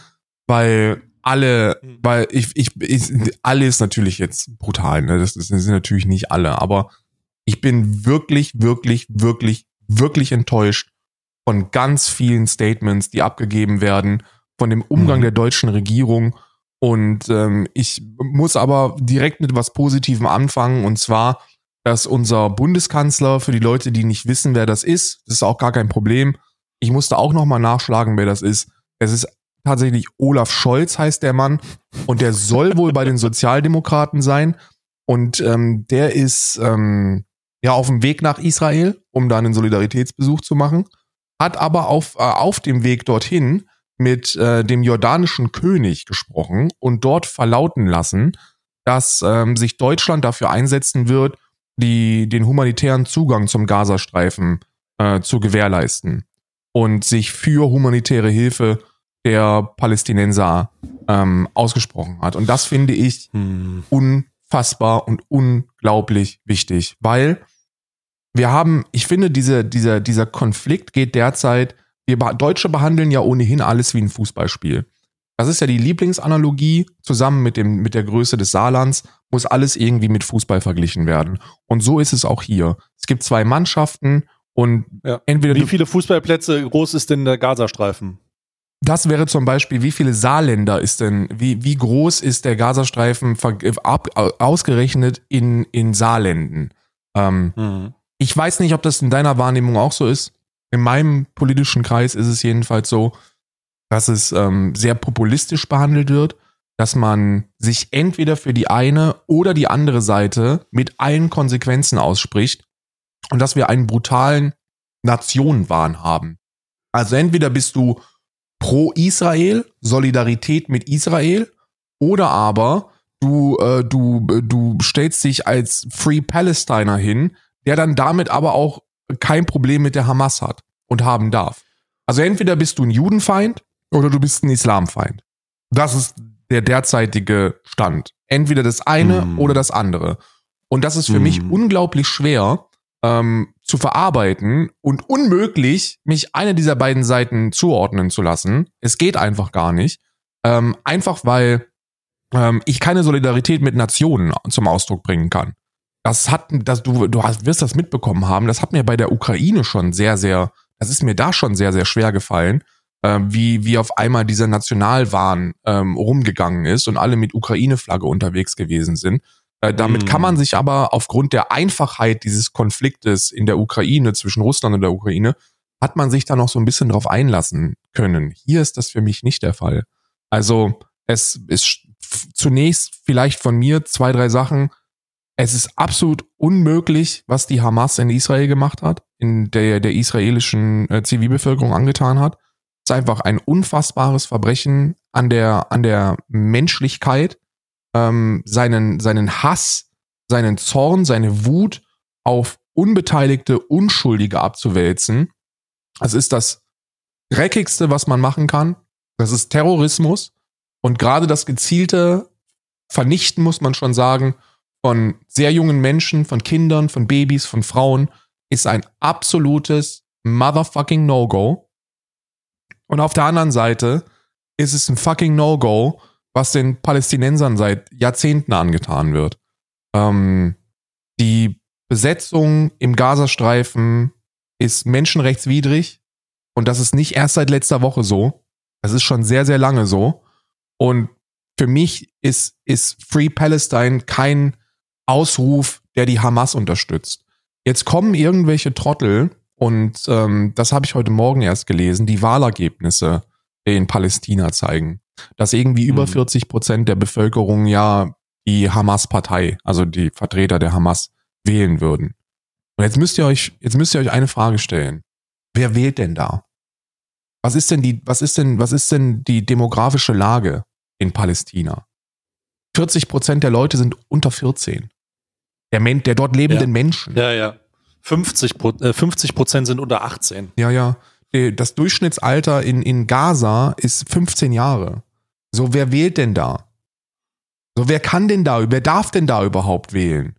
Speaker 2: weil alle, hm. weil ich, ich, ich alle ist natürlich jetzt brutal, ne? Das, das sind natürlich nicht alle, aber ich bin wirklich, wirklich, wirklich, wirklich enttäuscht von ganz vielen Statements, die abgegeben werden, von dem Umgang mhm. der deutschen Regierung. Und ähm, ich muss aber direkt mit was Positivem anfangen, und zwar, dass unser Bundeskanzler, für die Leute, die nicht wissen, wer das ist, das ist auch gar kein Problem. Ich musste auch nochmal nachschlagen, wer das ist. Es ist tatsächlich Olaf Scholz heißt der Mann und der soll wohl bei den Sozialdemokraten sein. Und ähm, der ist ähm, ja auf dem Weg nach Israel, um da einen Solidaritätsbesuch zu machen, hat aber auf, äh, auf dem Weg dorthin mit äh, dem jordanischen König gesprochen und dort verlauten lassen, dass ähm, sich Deutschland dafür einsetzen wird, die, den humanitären Zugang zum Gazastreifen äh, zu gewährleisten und sich für humanitäre Hilfe der Palästinenser ähm, ausgesprochen hat. Und das finde ich hm. unfassbar und unglaublich wichtig, weil wir haben, ich finde, diese, dieser, dieser Konflikt geht derzeit, wir Deutsche behandeln ja ohnehin alles wie ein Fußballspiel. Das ist ja die Lieblingsanalogie, zusammen mit, dem, mit der Größe des Saarlands muss alles irgendwie mit Fußball verglichen werden. Und so ist es auch hier. Es gibt zwei Mannschaften und
Speaker 1: ja. entweder. Wie viele Fußballplätze groß ist denn der Gazastreifen?
Speaker 2: Das wäre zum Beispiel, wie viele Saarländer ist denn, wie, wie groß ist der Gazastreifen ab, ausgerechnet in, in Saarländen? Ähm, mhm. Ich weiß nicht, ob das in deiner Wahrnehmung auch so ist. In meinem politischen Kreis ist es jedenfalls so, dass es ähm, sehr populistisch behandelt wird, dass man sich entweder für die eine oder die andere Seite mit allen Konsequenzen ausspricht und dass wir einen brutalen Nationenwahn haben. Also entweder bist du pro Israel, Solidarität mit Israel, oder aber du, äh, du, du stellst dich als Free Palestiner hin, der dann damit aber auch kein Problem mit der Hamas hat und haben darf. Also entweder bist du ein Judenfeind oder du bist ein Islamfeind. Das ist der derzeitige Stand. Entweder das eine mm. oder das andere. Und das ist für mm. mich unglaublich schwer, ähm, zu verarbeiten und unmöglich, mich einer dieser beiden Seiten zuordnen zu lassen. Es geht einfach gar nicht. Ähm, einfach weil ähm, ich keine Solidarität mit Nationen zum Ausdruck bringen kann. Das hat, das, du, du hast, wirst das mitbekommen haben, das hat mir bei der Ukraine schon sehr, sehr, das ist mir da schon sehr, sehr schwer gefallen, äh, wie, wie auf einmal dieser Nationalwahn ähm, rumgegangen ist und alle mit Ukraine-Flagge unterwegs gewesen sind. Äh, damit kann man sich aber aufgrund der Einfachheit dieses Konfliktes in der Ukraine zwischen Russland und der Ukraine, hat man sich da noch so ein bisschen drauf einlassen können. Hier ist das für mich nicht der Fall. Also es ist zunächst vielleicht von mir zwei, drei Sachen. Es ist absolut unmöglich, was die Hamas in Israel gemacht hat, in der der israelischen äh, Zivilbevölkerung angetan hat. Es ist einfach ein unfassbares Verbrechen an der an der Menschlichkeit ähm, seinen, seinen Hass, seinen Zorn, seine Wut auf unbeteiligte Unschuldige abzuwälzen. Das ist das Dreckigste, was man machen kann. Das ist Terrorismus. Und gerade das gezielte Vernichten, muss man schon sagen, von sehr jungen Menschen, von Kindern, von Babys, von Frauen, ist ein absolutes motherfucking No-Go. Und auf der anderen Seite ist es ein fucking No-Go, was den Palästinensern seit Jahrzehnten angetan wird. Ähm, die Besetzung im Gazastreifen ist menschenrechtswidrig und das ist nicht erst seit letzter Woche so. Das ist schon sehr, sehr lange so. Und für mich ist, ist Free Palestine kein Ausruf, der die Hamas unterstützt. Jetzt kommen irgendwelche Trottel und ähm, das habe ich heute Morgen erst gelesen, die Wahlergebnisse in Palästina zeigen dass irgendwie über 40 mhm. Prozent der Bevölkerung ja die Hamas-Partei, also die Vertreter der Hamas, wählen würden. Und jetzt müsst ihr euch, jetzt müsst ihr euch eine Frage stellen. Wer wählt denn da? Was ist denn die, was ist denn, was ist denn die demografische Lage in Palästina? 40 Prozent der Leute sind unter 14. Der, Men der dort lebenden
Speaker 1: Ja.
Speaker 2: Menschen.
Speaker 1: Ja, ja. 50 Pro- äh, 50 Prozent sind unter 18.
Speaker 2: Ja, ja. Das Durchschnittsalter in, in Gaza ist 15 Jahre. So, wer wählt denn da? So, wer kann denn da, wer darf denn da überhaupt wählen?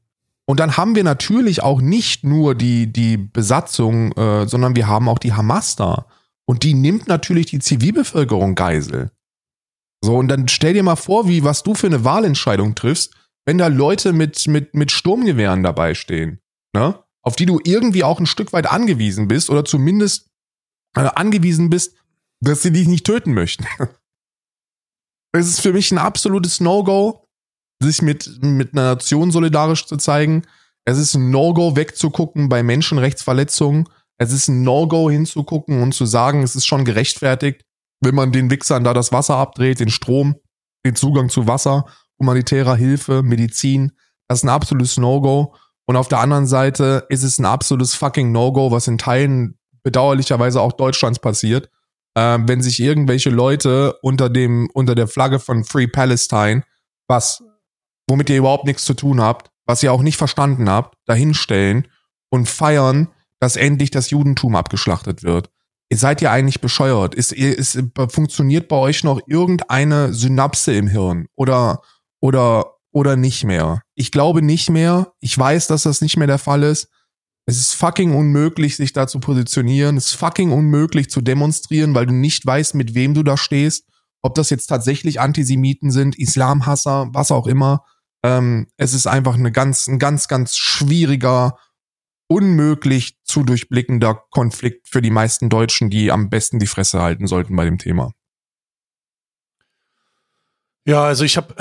Speaker 2: Und dann haben wir natürlich auch nicht nur die, die Besatzung, äh, sondern wir haben auch die Hamas da. Und die nimmt natürlich die Zivilbevölkerung Geisel. So, und dann stell dir mal vor, wie, was du für eine Wahlentscheidung triffst, wenn da Leute mit, mit, mit Sturmgewehren dabei stehen, ne? Auf die du irgendwie auch ein Stück weit angewiesen bist oder zumindest äh, angewiesen bist, dass sie dich nicht töten möchten. Es ist für mich ein absolutes No-Go, sich mit, mit einer Nation solidarisch zu zeigen. Es ist ein No-Go, wegzugucken bei Menschenrechtsverletzungen. Es ist ein No-Go, hinzugucken und zu sagen, es ist schon gerechtfertigt, wenn man den Wichsern da das Wasser abdreht, den Strom, den Zugang zu Wasser, humanitärer Hilfe, Medizin. Das ist ein absolutes No-Go. Und auf der anderen Seite ist es ein absolutes fucking No-Go, was in Teilen bedauerlicherweise auch Deutschlands passiert, ähm, wenn sich irgendwelche Leute unter dem unter der Flagge von Free Palestine, was womit ihr überhaupt nichts zu tun habt, was ihr auch nicht verstanden habt, dahinstellen und feiern, dass endlich das Judentum abgeschlachtet wird. Ihr seid ja eigentlich bescheuert. Ist, ist, funktioniert bei euch noch irgendeine Synapse im Hirn oder oder oder nicht mehr? Ich glaube nicht mehr. Ich weiß, dass das nicht mehr der Fall ist. Es ist fucking unmöglich, sich da zu positionieren. Es ist fucking unmöglich zu demonstrieren, weil du nicht weißt, mit wem du da stehst. Ob das jetzt tatsächlich Antisemiten sind, Islamhasser, was auch immer. Ähm, es ist einfach eine ganz, ein ganz, ganz schwieriger, unmöglich zu durchblickender Konflikt für die meisten Deutschen, die am besten die Fresse halten sollten bei dem Thema.
Speaker 1: Ja, also ich habe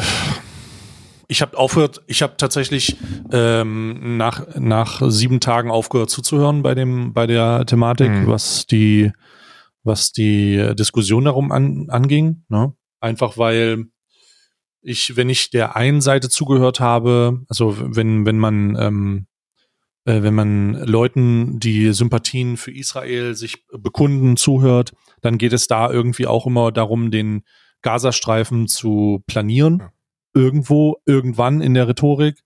Speaker 1: ich habe aufgehört, ich habe tatsächlich ähm, nach nach sieben Tagen aufgehört zuzuhören bei dem bei der Thematik,
Speaker 2: Mhm.
Speaker 1: was die was die Diskussion darum an, anging. Ne? Einfach weil ich, wenn ich der einen Seite zugehört habe, also wenn wenn man ähm, äh, wenn man Leuten, die Sympathien für Israel sich bekunden, zuhört, dann geht es da irgendwie auch immer darum, den Gazastreifen zu planieren.
Speaker 2: Ja.
Speaker 1: Irgendwo, irgendwann in der Rhetorik.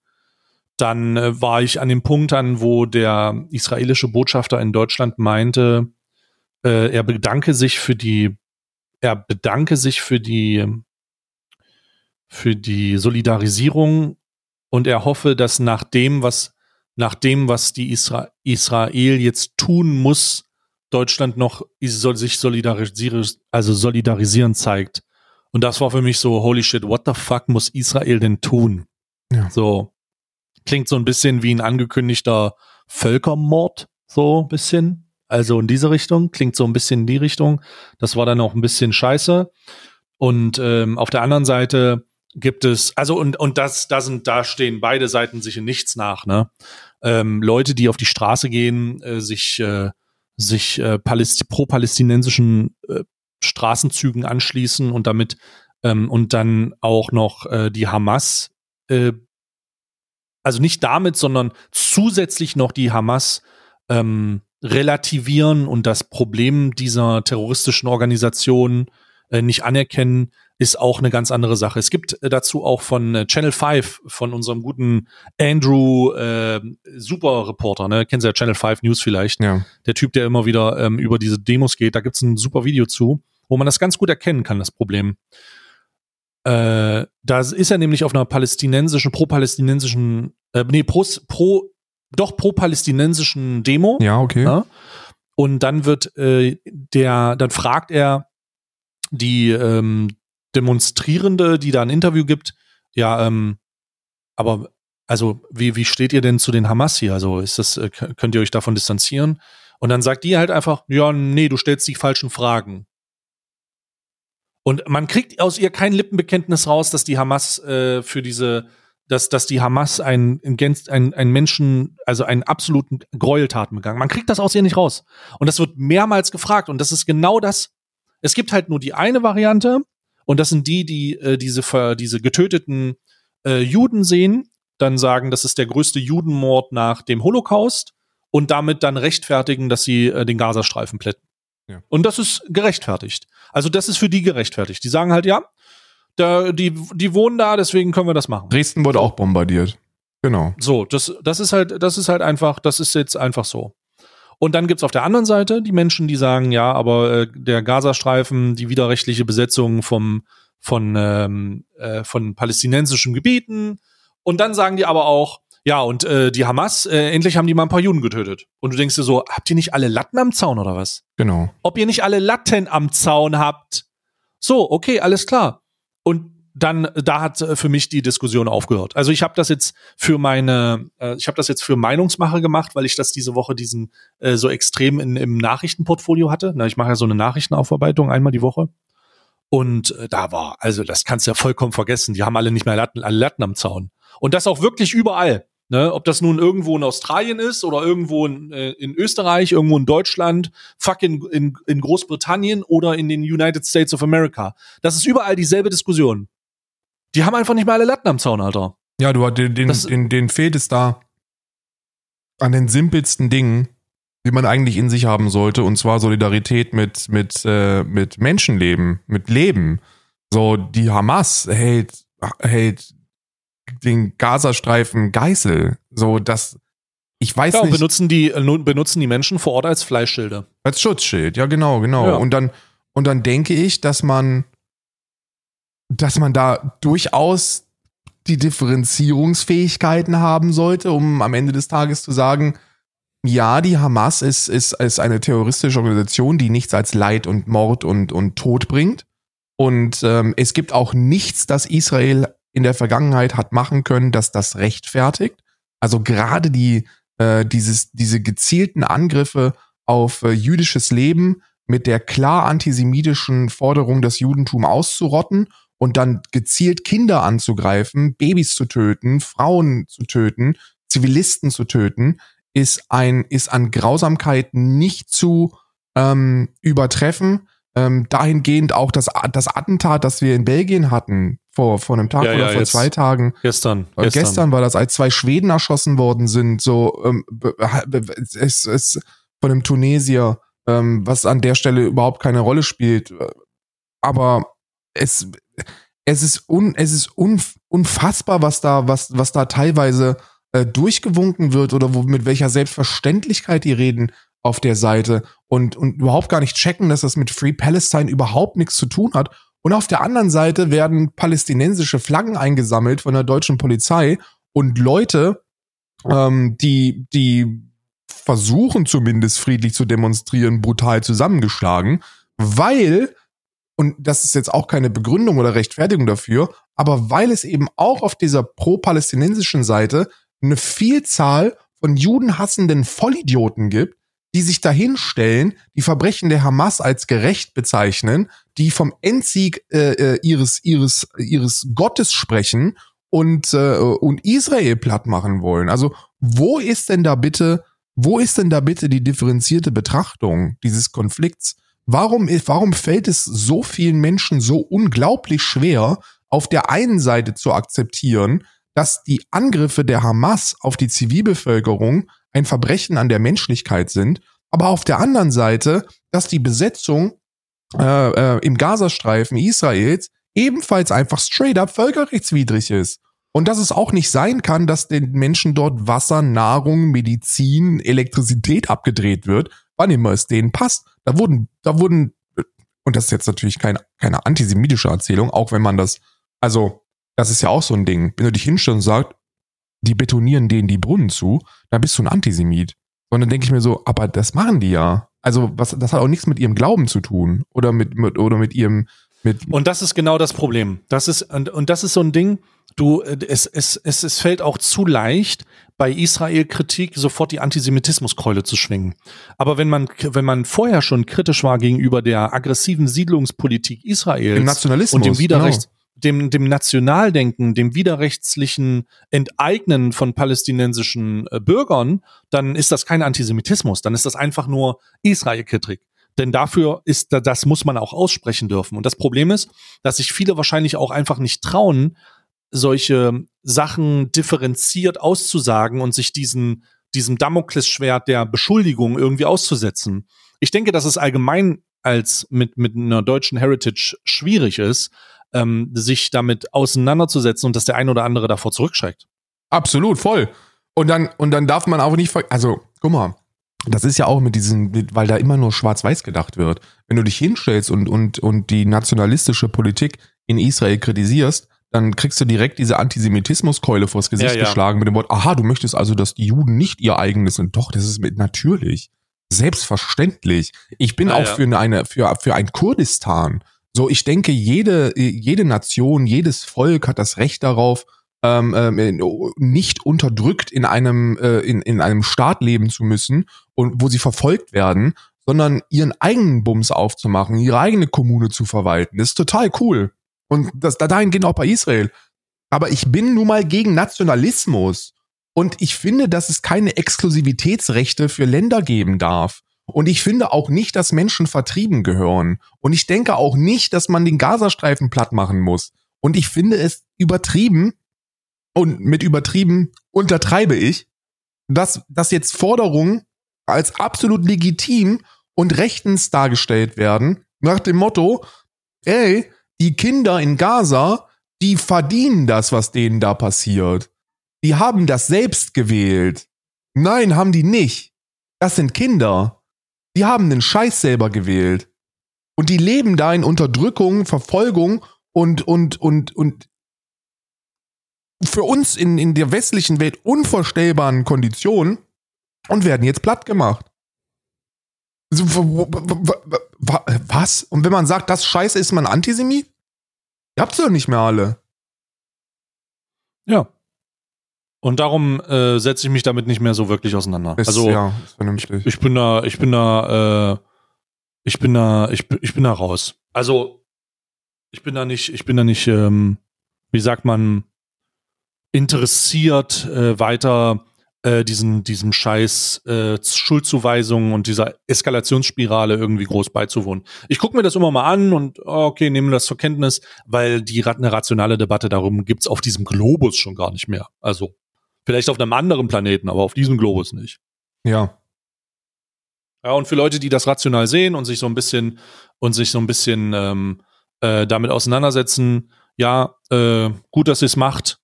Speaker 1: Dann äh, war ich an dem Punkt an, wo der israelische Botschafter in Deutschland meinte, äh, er bedanke sich für die, er bedanke sich für die, für die Solidarisierung und er hoffe, dass nach dem, was, nach dem, was die Isra Israel jetzt tun muss, Deutschland noch sich solidarisieren, also solidarisieren zeigt. Und das war für mich so, holy shit, what the fuck muss Israel denn tun?
Speaker 2: Ja.
Speaker 1: So. Klingt so ein bisschen wie ein angekündigter Völkermord, so ein bisschen. Also in diese Richtung, klingt so ein bisschen in die Richtung. Das war dann auch ein bisschen scheiße. Und ähm, auf der anderen Seite gibt es, also und, und das, da sind, da stehen beide Seiten sich in nichts nach, ne? Ähm, Leute, die auf die Straße gehen, äh, sich, äh, sich äh, Paläst pro-palästinensischen äh, Straßenzügen anschließen und damit ähm, und dann auch noch äh, die Hamas, äh, also nicht damit, sondern zusätzlich noch die Hamas ähm, relativieren und das Problem dieser terroristischen Organisation äh, nicht anerkennen, ist auch eine ganz andere Sache. Es gibt äh, dazu auch von äh, Channel 5, von unserem guten Andrew, äh, Super-Reporter, ne? Kennen Sie ja Channel 5 News vielleicht
Speaker 2: Ja.
Speaker 1: der Typ, der immer wieder ähm, über diese Demos geht, da gibt's ein super Video zu, wo man das ganz gut erkennen kann, das Problem. Äh, da ist er nämlich auf einer palästinensischen, pro-palästinensischen, äh, nee, pro, pro, doch pro-palästinensischen Demo.
Speaker 2: Ja, okay.
Speaker 1: Ja? Und dann wird äh, der, dann fragt er die ähm, Demonstrierende, die da ein Interview gibt, ja, ähm, aber also wie, wie steht ihr denn zu den Hamas hier? Also ist das, äh, könnt ihr euch davon distanzieren? Und dann sagt die halt einfach, ja, nee, du stellst die falschen Fragen. Und man kriegt aus ihr kein Lippenbekenntnis raus, dass die Hamas äh, für diese, dass, dass die Hamas ein, ein, ein Menschen, also einen absoluten Gräueltaten begangen. Man kriegt das aus ihr nicht raus. Und das wird mehrmals gefragt. Und das ist genau das. Es gibt halt nur die eine Variante. Und das sind die, die äh, diese, diese getöteten äh, Juden sehen, dann sagen, das ist der größte Judenmord nach dem Holocaust und damit dann rechtfertigen, dass sie äh, den Gazastreifen plätten.
Speaker 2: Ja.
Speaker 1: Und das ist gerechtfertigt. Also das ist für die gerechtfertigt. Die sagen halt, ja, da, die, die wohnen da, deswegen können wir das machen.
Speaker 2: Dresden wurde auch bombardiert. Genau.
Speaker 1: So, das, das ist halt, das ist halt einfach, das ist jetzt einfach so. Und dann gibt's auf der anderen Seite die Menschen, die sagen, ja, aber äh, der Gazastreifen, die widerrechtliche Besetzung vom, von, ähm, äh, von palästinensischen Gebieten. Und dann sagen die aber auch, ja, und äh, die Hamas, äh, endlich haben die mal ein paar Juden getötet. Und du denkst dir so, habt ihr nicht alle Latten am Zaun oder was?
Speaker 2: Genau.
Speaker 1: Ob ihr nicht alle Latten am Zaun habt? So, okay, alles klar. Und dann da hat äh, für mich die Diskussion aufgehört. Also ich habe das jetzt für meine, äh, ich habe das jetzt für Meinungsmache gemacht, weil ich das diese Woche diesen äh, so extrem in, im Nachrichtenportfolio hatte. Na, ich mache ja so eine Nachrichtenaufarbeitung einmal die Woche. Und äh, da war, also das kannst du ja vollkommen vergessen. Die haben alle nicht mehr Latten, alle Latten am Zaun. Und das auch wirklich überall. Ne, ob das nun irgendwo in Australien ist oder irgendwo in, äh, in Österreich, irgendwo in Deutschland, fuck in, in, Großbritannien oder in den United States of America. Das ist überall dieselbe Diskussion. Die haben einfach nicht mehr alle Latten am Zaun, Alter.
Speaker 2: Ja, du den, den,
Speaker 1: Das-
Speaker 2: den, den fehlt es da an den simpelsten Dingen, die man eigentlich in sich haben sollte, und zwar Solidarität mit, mit, äh, mit Menschenleben, mit Leben. So, die Hamas hält, hält den Gazastreifen Geißel. So, das, ich weiß
Speaker 1: Ja, und
Speaker 2: nicht,
Speaker 1: benutzen die, benutzen die Menschen vor Ort als Fleischschilde.
Speaker 2: als Schutzschild, ja, genau, genau.
Speaker 1: Ja.
Speaker 2: Und dann, und dann denke ich, dass man, dass man da durchaus die Differenzierungsfähigkeiten haben sollte, um am Ende des Tages zu sagen, ja, die Hamas ist, ist, ist eine terroristische Organisation, die nichts als Leid und Mord und, und Tod bringt. Und ähm, es gibt auch nichts, das Israel in der Vergangenheit hat machen können, dass das rechtfertigt. Also gerade die, äh, dieses, diese gezielten Angriffe auf äh, jüdisches Leben mit der klar antisemitischen Forderung, das Judentum auszurotten und dann gezielt Kinder anzugreifen, Babys zu töten, Frauen zu töten, Zivilisten zu töten, ist ein ist an Grausamkeit nicht zu ähm, übertreffen. Ähm, dahingehend auch das, das Attentat, das wir in Belgien hatten vor vor einem Tag
Speaker 1: Ja,
Speaker 2: oder
Speaker 1: ja,
Speaker 2: vor
Speaker 1: jetzt.
Speaker 2: zwei Tagen,
Speaker 1: Gestern.
Speaker 2: äh, Gestern. war das, als zwei Schweden erschossen worden sind, so ähm, es, es von einem Tunesier, ähm, was an der Stelle überhaupt keine Rolle spielt. Aber es, es ist un, es ist un, unfassbar, was da, was, was da teilweise äh, durchgewunken wird oder wo, mit welcher Selbstverständlichkeit die reden auf der Seite und, und überhaupt gar nicht checken, dass das mit Free Palestine überhaupt nichts zu tun hat. Und auf der anderen Seite werden palästinensische Flaggen eingesammelt von der deutschen Polizei und Leute, ähm, die, die versuchen zumindest friedlich zu demonstrieren, brutal zusammengeschlagen, weil, und das ist jetzt auch keine Begründung oder Rechtfertigung dafür, aber weil es eben auch auf dieser pro-palästinensischen Seite eine Vielzahl von judenhassenden Vollidioten gibt, die sich dahinstellen, die Verbrechen der Hamas als gerecht bezeichnen, die vom Endsieg äh, äh, ihres ihres ihres Gottes sprechen und äh, und Israel platt machen wollen. Also wo ist denn da bitte wo ist denn da bitte die differenzierte Betrachtung dieses Konflikts? Warum warum fällt es so vielen Menschen so unglaublich schwer, auf der einen Seite zu akzeptieren, dass die Angriffe der Hamas auf die Zivilbevölkerung ein Verbrechen an der Menschlichkeit sind, aber auf der anderen Seite, dass die Besetzung äh, äh, im Gazastreifen Israels ebenfalls einfach straight up völkerrechtswidrig ist. Und dass es auch nicht sein kann, dass den Menschen dort Wasser, Nahrung, Medizin, Elektrizität abgedreht wird, wann immer es denen passt. Da wurden, da wurden, und das ist jetzt natürlich keine, keine antisemitische Erzählung, auch wenn man das, also, das ist ja auch so ein Ding. Wenn du dich hinstellst und sagst, die betonieren denen die Brunnen zu, dann bist du ein Antisemit. Und dann denke ich mir so, aber das machen die ja. Also, was, das hat auch nichts mit ihrem Glauben zu tun. Oder mit, mit oder mit ihrem, mit,
Speaker 1: Und das ist genau das Problem. Das ist, und, und das ist so ein Ding, du, äh, es, es, es, es fällt auch zu leicht, bei Israel-Kritik sofort die Antisemitismuskeule zu schwingen. Aber wenn man, wenn man vorher schon kritisch war gegenüber der aggressiven Siedlungspolitik Israels
Speaker 2: Dem Nationalismus,
Speaker 1: und dem Widerrechts,
Speaker 2: genau.
Speaker 1: Dem, dem Nationaldenken, dem widerrechtlichen Enteignen von palästinensischen äh, Bürgern, dann ist das kein Antisemitismus, dann ist das einfach nur Israel-Kritik. Denn dafür ist, da- das muss man auch aussprechen dürfen. Und das Problem ist, dass sich viele wahrscheinlich auch einfach nicht trauen, solche Sachen differenziert auszusagen und sich diesen, diesem Damoklesschwert der Beschuldigung irgendwie auszusetzen. Ich denke, dass es allgemein als mit, mit einer deutschen Heritage schwierig ist, ähm, sich damit auseinanderzusetzen und dass der ein oder andere davor zurückschreckt.
Speaker 2: Absolut, voll. Und dann, und dann darf man auch nicht, also, guck mal, das ist ja auch mit diesen, weil da immer nur schwarz-weiß gedacht wird. Wenn du dich hinstellst und, und, und die nationalistische Politik in Israel kritisierst, dann kriegst du direkt diese Antisemitismuskeule vors Gesicht
Speaker 1: Ja, ja.
Speaker 2: geschlagen mit dem Wort, aha, du möchtest also, dass die Juden nicht ihr eigenes sind. Doch, das ist mit natürlich. Selbstverständlich. Ich bin
Speaker 1: Ja,
Speaker 2: auch für eine, für, für ein Kurdistan. So, ich denke, jede, jede Nation, jedes Volk hat das Recht darauf, ähm, ähm, nicht unterdrückt in einem, äh, in, in einem Staat leben zu müssen und wo sie verfolgt werden, sondern ihren eigenen Bums aufzumachen, ihre eigene Kommune zu verwalten. Das ist total cool. Und das da dahin geht auch bei Israel. Aber ich bin nun mal gegen Nationalismus. Und ich finde, dass es keine Exklusivitätsrechte für Länder geben darf. Und ich finde auch nicht, dass Menschen vertrieben gehören. Und ich denke auch nicht, dass man den Gazastreifen platt machen muss. Und ich finde es übertrieben, und mit übertrieben untertreibe ich, dass, dass jetzt Forderungen als absolut legitim und rechtens dargestellt werden, nach dem Motto, ey, die Kinder in Gaza, die verdienen das, was denen da passiert. Die haben das selbst gewählt. Nein, haben die nicht. Das sind Kinder. Die haben den Scheiß selber gewählt. Und die leben da in Unterdrückung, Verfolgung und, und, und, und für uns in, in der westlichen Welt unvorstellbaren Konditionen und werden jetzt platt gemacht. Was? Und wenn man sagt, das Scheiße ist man Antisemit? Ihr habt's doch nicht mehr alle.
Speaker 1: Ja. Und darum äh, setze ich mich damit nicht mehr so wirklich auseinander.
Speaker 2: Ist,
Speaker 1: also
Speaker 2: ja, ist vernünftig.
Speaker 1: ich bin da, ich bin da, äh, ich bin da, ich, bin- ich bin da raus. Also ich bin da nicht, ich bin da nicht, ähm, wie sagt man, interessiert äh, weiter äh, diesen, diesem Scheiß äh, Schuldzuweisungen und dieser Eskalationsspirale irgendwie groß beizuwohnen. Ich gucke mir das immer mal an und oh, okay, nehme das zur Kenntnis, weil die eine rationale Debatte darum gibt's auf diesem Globus schon gar nicht mehr. Also vielleicht auf einem anderen Planeten, aber auf diesem Globus nicht.
Speaker 2: ja.
Speaker 1: Ja, und für Leute, die das rational sehen und sich so ein bisschen und sich so ein bisschen ähm, äh, damit auseinandersetzen, ja, äh, gut, dass ihr es macht,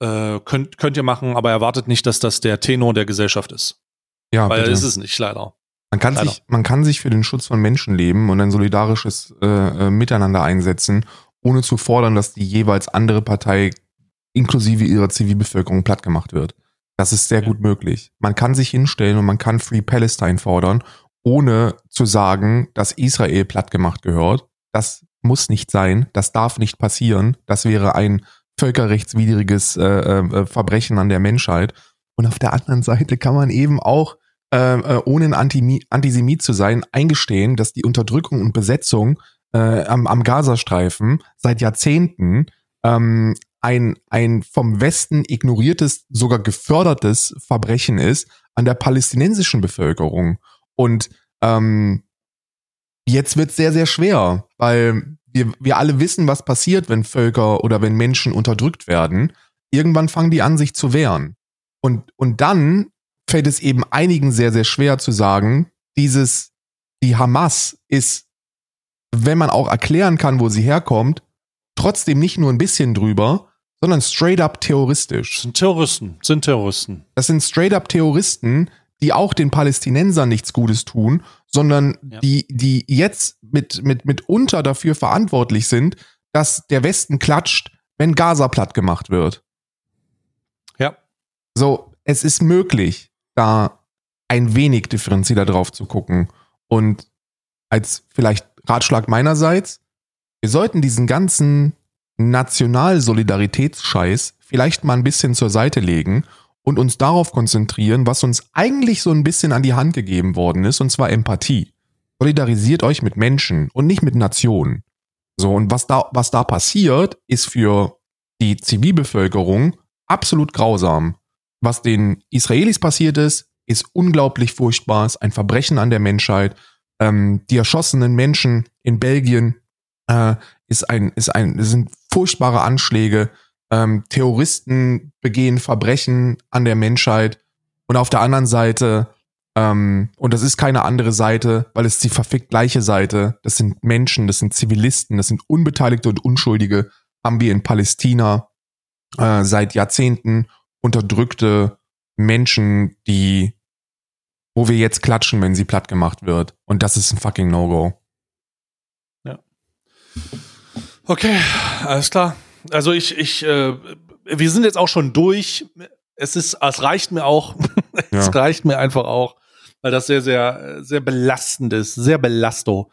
Speaker 1: äh, könnt, könnt ihr machen, aber erwartet nicht, dass das der Tenor der Gesellschaft ist.
Speaker 2: Ja,
Speaker 1: Weil
Speaker 2: bitte.
Speaker 1: ist es nicht, leider.
Speaker 2: Man kann,
Speaker 1: Leider.
Speaker 2: sich, man kann sich für den Schutz von Menschenleben und ein solidarisches äh, äh, Miteinander einsetzen, ohne zu fordern, dass die jeweils andere Partei inklusive ihrer Zivilbevölkerung plattgemacht wird. Das ist sehr
Speaker 1: Ja.
Speaker 2: gut möglich. Man kann sich hinstellen und man kann Free Palestine fordern, ohne zu sagen, dass Israel plattgemacht gehört. Das muss nicht sein. Das darf nicht passieren. Das wäre ein völkerrechtswidriges äh, äh, Verbrechen an der Menschheit. Und auf der anderen Seite kann man eben auch äh, äh, ohne ein Antimi Antisemit zu sein, eingestehen, dass die Unterdrückung und Besetzung äh, am, am Gazastreifen seit Jahrzehnten ähm, ein, ein vom Westen ignoriertes, sogar gefördertes Verbrechen ist an der palästinensischen Bevölkerung. Und ähm, jetzt wird sehr, sehr schwer, weil wir, wir alle wissen, was passiert, wenn Völker oder wenn Menschen unterdrückt werden. Irgendwann fangen die an, sich zu wehren. Und, und dann fällt es eben einigen sehr, sehr schwer zu sagen, dieses, die Hamas ist, wenn man auch erklären kann, wo sie herkommt, trotzdem nicht nur ein bisschen drüber, sondern straight up terroristisch.
Speaker 1: Sind Terroristen, sind Terroristen.
Speaker 2: Das sind straight up Terroristen, die auch den Palästinensern nichts Gutes tun, sondern
Speaker 1: Ja.
Speaker 2: die, die jetzt mit, mit, mitunter dafür verantwortlich sind, dass der Westen klatscht, wenn Gaza platt gemacht wird.
Speaker 1: Ja.
Speaker 2: So, es ist möglich, da ein wenig differenzierter drauf zu gucken. Und als vielleicht Ratschlag meinerseits, wir sollten diesen ganzen Nationalsolidaritätsscheiß vielleicht mal ein bisschen zur Seite legen und uns darauf konzentrieren, was uns eigentlich so ein bisschen an die Hand gegeben worden ist, und zwar Empathie. Solidarisiert euch mit Menschen und nicht mit Nationen. So, und was da, was da passiert, ist für die Zivilbevölkerung absolut grausam. Was den Israelis passiert ist, ist unglaublich furchtbar, ist ein Verbrechen an der Menschheit. Ähm, die erschossenen Menschen in Belgien äh, ist ein, ist ein, sind furchtbare Anschläge. Ähm, Terroristen begehen Verbrechen an der Menschheit. Und auf der anderen Seite Ähm, und das ist keine andere Seite, weil es die verfickt gleiche Seite. Das sind Menschen, das sind Zivilisten, das sind Unbeteiligte und Unschuldige. Haben wir in Palästina äh, seit Jahrzehnten unterdrückte Menschen, die, wo wir jetzt klatschen, wenn sie platt gemacht wird. Und das ist ein fucking No-Go.
Speaker 1: Okay, alles klar. Also ich, ich, äh, wir sind jetzt auch schon durch. Es ist, es reicht mir auch. es
Speaker 2: Ja.
Speaker 1: reicht mir einfach auch, weil das sehr, sehr, sehr belastend ist, sehr belasto.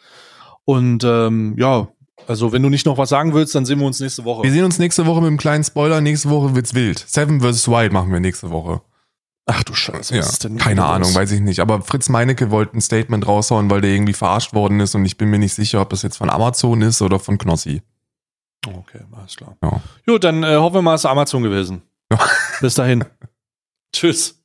Speaker 1: Und ähm, ja, also wenn du nicht noch was sagen willst, dann sehen wir uns nächste Woche.
Speaker 2: Wir sehen uns nächste Woche mit einem kleinen Spoiler. Nächste Woche wird's wild. Seven vs. Wild machen wir nächste Woche.
Speaker 1: Ach du Scheiße,
Speaker 2: Ja,
Speaker 1: was ist denn
Speaker 2: keine
Speaker 1: los?
Speaker 2: Ahnung, weiß ich nicht. Aber Fritz Meinecke wollte ein Statement raushauen, weil der irgendwie verarscht worden ist und ich bin mir nicht sicher, ob das jetzt von Amazon ist oder von Knossi.
Speaker 1: Okay, alles klar.
Speaker 2: Ja.
Speaker 1: Gut, dann äh, hoffen wir mal, es ist Amazon gewesen.
Speaker 2: Ja.
Speaker 1: Bis dahin. Tschüss.